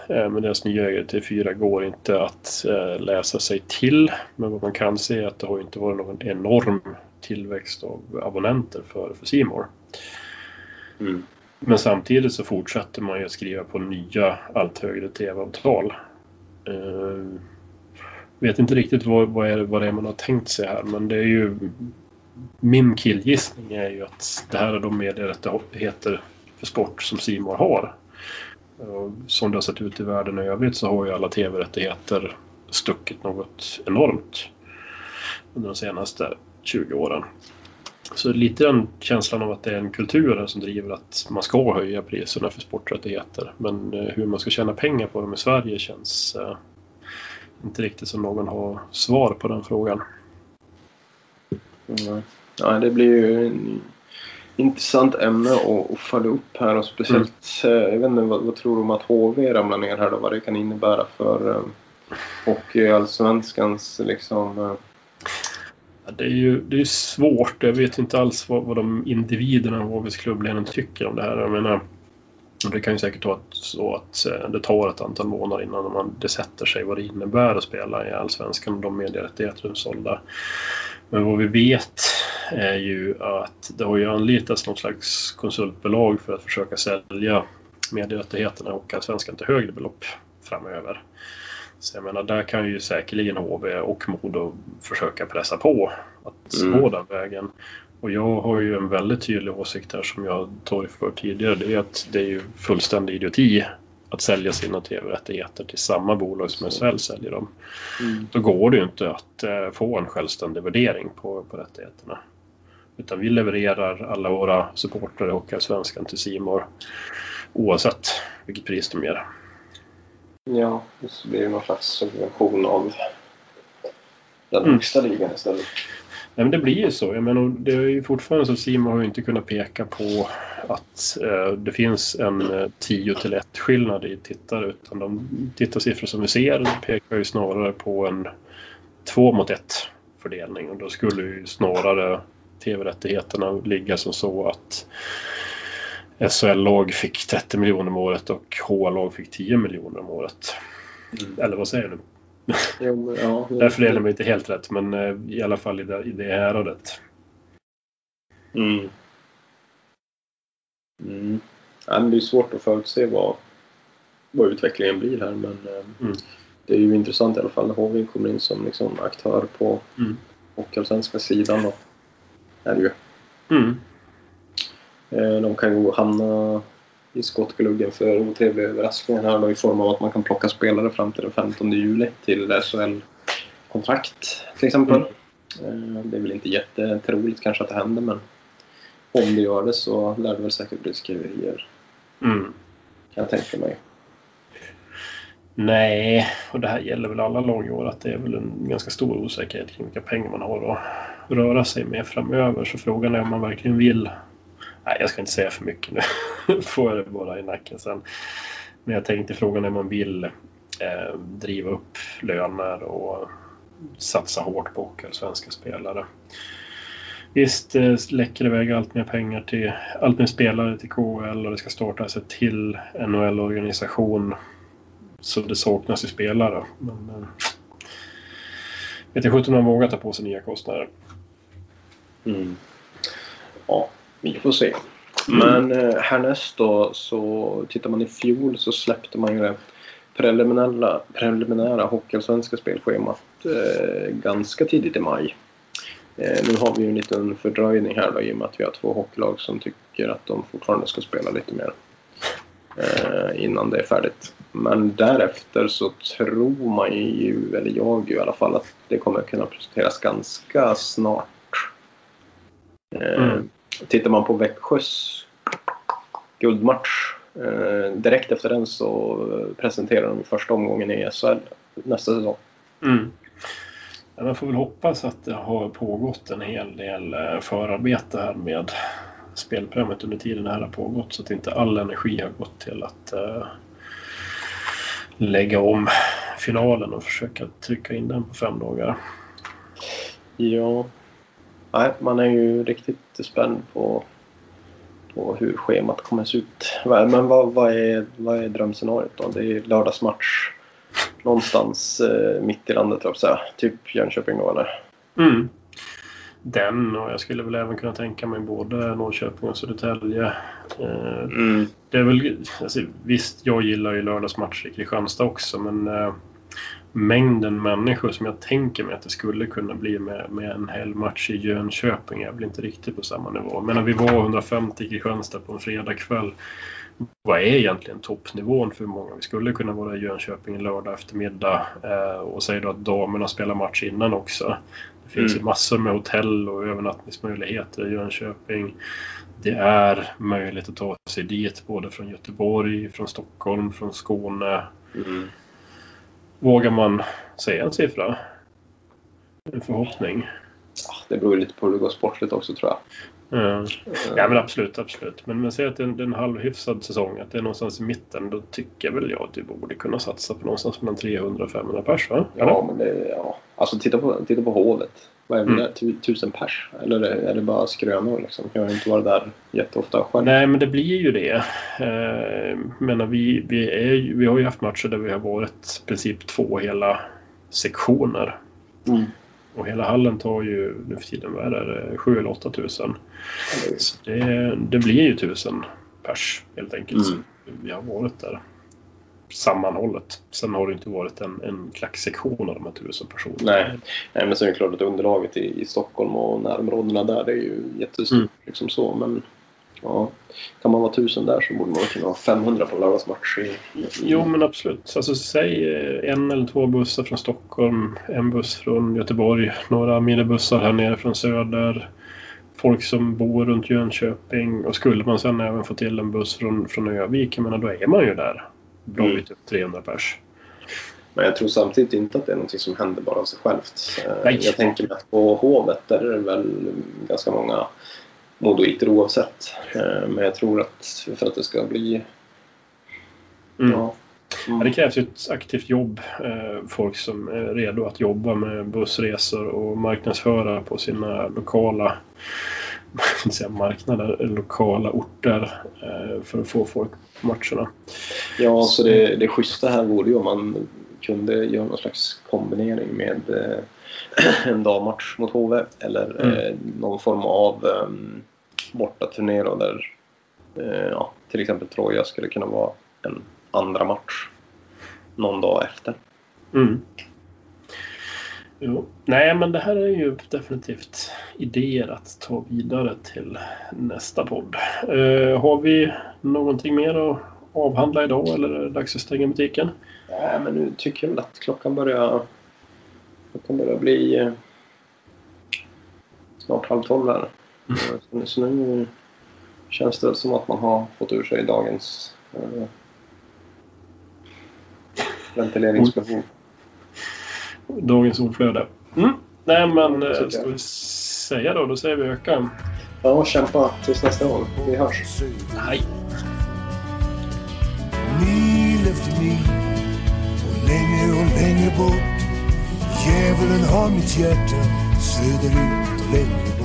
eh, med deras nya ägare till 4 går inte att eh, läsa sig till. Men vad man kan se är att det har inte varit någon enorm tillväxt av abonnenter för, för More.
Mm.
Men samtidigt så fortsätter man ju att skriva på nya allt högre tv-avtal. Uh, vet inte riktigt vad, vad, är, vad det är man har tänkt sig här men det är ju min killgissning är ju att det här är de medierättigheter för sport som Simor har. Som det har sett ut i världen i övrigt så har ju alla tv-rättigheter stuckit något enormt under de senaste 20 åren. Så lite den känslan av att det är en kultur som driver att man ska höja priserna för sporträttigheter. Men eh, hur man ska tjäna pengar på dem i Sverige känns eh, inte riktigt som någon har svar på den frågan.
Mm. Ja, det blir ju en intressant ämne att, att följa upp här och speciellt, eh, jag vet inte vad, vad tror du om att HV ramlar ner här då? Vad det kan innebära för eh, Hockeyallsvenskans liksom... Eh,
Ja, Det är ju det är svårt. Jag vet inte alls vad, vad de individerna i HVs klubbledning tycker om det här. Jag menar, det kan ju säkert vara så att eh, det tar ett antal månader innan man, det sätter sig vad det innebär att spela i Allsvenskan och de medierättigheter som är sålda. Men vad vi vet är ju att det har ju anlitats något slags konsultbolag för att försöka sälja medierättigheterna och Allsvenskan till högre belopp framöver. Så jag menar, där kan ju säkerligen HV och Modo försöka pressa på att
Mm.
gå den vägen. Och jag har ju en väldigt tydlig åsikt här som jag torgfört tidigare. Det är att det är ju fullständig idioti att sälja sina tv-rättigheter till samma bolag som SHL säljer dem.
Mm.
Då går det ju inte att eh, få en självständig värdering på, på rättigheterna. Utan vi levererar alla våra supportrar i Hockeyallsvenskan till Simor oavsett vilket pris de ger.
Ja, så blir det någon slags subvention av den
Mm.
högsta ligan istället.
Nej, men det blir ju så. Jag menar, det är ju fortfarande så att Simon har ju inte kunnat peka på att eh, det finns en eh, 10 till 1 skillnad i tittare utan de tittarsiffror som vi ser pekar ju snarare på en 2 mot 1 fördelning och då skulle ju snarare tv-rättigheterna ligga som så att SHL-lag fick 30 miljoner om året och HL-lag fick 10 miljoner om året. Eller vad säger du?
Jo, men, ja,
Där fördelar man inte helt rätt men eh, i alla fall i det, i det häradet.
Mm. Mm. Ja, men det är svårt att förutse vad, vad utvecklingen blir här men eh,
Mm.
det är ju intressant i alla fall när HV kommer in som liksom aktör på
Mm.
Hockeyallsvenska sidan. Då. Är det ju.
Mm.
Eh, De kan ju hamna i skottgluggen för otrevliga överraskningar här då i form av att man kan plocka spelare fram till den 15 juli till SHL-kontrakt till exempel. Eh, Det är väl inte jättetroligt kanske att det händer men om det gör det så lär det väl säkert bli skriverier
Mm.
kan jag tänka mig.
Nej, och det här gäller väl alla lag i år att det är väl en ganska stor osäkerhet kring vilka pengar man har att röra sig med framöver. Så frågan är om man verkligen vill. Nej, jag ska inte säga för mycket nu. Får jag det bara i nacken sen. Men jag tänkte frågan är om man vill eh, driva upp löner och satsa hårt på svenska spelare. Visst eh, läcker det iväg allt mer pengar till allt mer spelare till KHL och det ska startas ett till NHL-organisation. Så det saknas ju spelare. Men men, vet jag sjutton om man vågar ta på sig nya kostnader.
Mm. Ja, vi får se. Men eh, härnäst då så tittar man i fjol så släppte man ju det preliminära, preliminära Hockeyallsvenska spelschemat eh, ganska tidigt i maj. Eh, nu har vi ju en liten fördröjning här då i och med att vi har två hockeylag som tycker att de fortfarande ska spela lite mer eh, innan det är färdigt. Men därefter så tror man ju, eller jag i alla fall, att det kommer kunna presenteras ganska snart. Eh,
Mm.
Tittar man på Växjös guldmatch eh, direkt efter den så presenterar de första omgången i SHL nästa säsong.
Mm. Ja, man får väl hoppas att det har pågått en hel del eh, förarbete här med spelprogrammet under tiden det här har pågått så att inte all energi har gått till att lägga om finalen och försöka trycka in den på fem dagar.
Ja. Nej, man är ju riktigt spänd på, på hur schemat kommer att se ut. Men vad, vad, är, vad är drömscenariot då? Det är lördagsmatch någonstans eh, mitt i landet, tror jag säga. Typ Jönköping då, eller?
Mm. Den och jag skulle väl även kunna tänka mig både Norrköping och Södertälje. Eh,
Mm.
Det är väl, alltså, visst, jag gillar ju lördagsmatcher i Kristianstad också men eh, mängden människor som jag tänker mig att det skulle kunna bli med, med en hel match i Jönköping är väl inte riktigt på samma nivå. Men när vi var 150 i Kristianstad på en fredagkväll vad är egentligen toppnivån för hur många vi skulle kunna vara i Jönköping en lördag eftermiddag eh, och säg då att damerna spelar match innan också. Det finns
Mm.
ju massor med hotell och övernattningsmöjligheter i Jönköping. Det är möjligt att ta sig dit både från Göteborg, från Stockholm, från Skåne.
Mm.
Vågar man säga en siffra? En förhoppning?
Ah, det beror lite på hur det går sportligt också, tror jag.
Ja. ja men absolut, absolut. Men, men säg att det är en, en halvhyfsad säsong, att det är någonstans i mitten. Då tycker väl jag att du borde kunna satsa på någonstans mellan 300 och 500 pers va?
Ja, men det, ja. Alltså titta på, titta på hovet. Vad är det
Mm.
Tu- Tusen pers? Eller är det, bara skrönor liksom? Jag har inte varit där jätteofta själv.
Nej, men det blir ju det. Eh, men vi, vi, är, vi har ju haft matcher där vi har varit i princip två hela sektioner.
Mm.
Och hela hallen tar ju nu för tiden, vad är det, 7 eller 8 tusen. Så det, det blir ju tusen pers helt enkelt.
Mm.
Vi har varit där sammanhållet. Sen har det inte varit en, en klacksektion av de här tusen personerna.
Nej. Nej, men så är det klart att underlaget i, i Stockholm och närområdena där det är ju jättestort.
Mm.
Liksom så. Men Ja. Kan man vara tusen där så borde man kunna ha 500 på lördagsmatch. I,
Jo, men absolut. Alltså, säg eh, en eller två bussar från Stockholm, en buss från Göteborg, några minibussar här nere från söder. Folk som bor runt Jönköping och skulle man sen även få till en buss från, från Övik, jag menar, då är man ju där. Bra
Mm.
bit upp 300 pers.
Men jag tror samtidigt inte att det är något som händer bara av sig självt.
Nej.
Jag tänker mig att på Hovet där är det väl ganska många modoiter oavsett. Eh, Men jag tror att för att det ska bli...
Mm.
Ja,
Ja, det krävs ju ett aktivt jobb. Eh, folk som är redo att jobba med bussresor och marknadsföra på sina lokala säga marknader, lokala orter eh, för att få folk på matcherna.
Ja, så det, det schyssta här vore ju om man kunde göra någon slags kombinering med eh, en dagmatch mot HV eller
Mm.
eh, någon form av um, bortaturné där eh, ja, till exempel Troja skulle kunna vara en andra match någon dag efter.
Mm. Jo. Nej, men det här är ju definitivt idéer att ta vidare till nästa podd. Eh, har vi någonting mer att avhandla idag eller är det dags att stänga butiken?
Nej, men nu tycker jag väl att klockan börjar, klockan börjar bli eh, snart halv tolv här. Så, så nu känns det som att man har fått ur sig dagens eh, ventileringsbehov.
Dagens ordflöde. Mm. Nej, men eh, ska vi säga då? Då säger vi öka.
Ja, kämpa tills nästa gång. Vi hörs.
Hej!
Längre och längre bort. Djävulen har mitt hjärta söderut och längre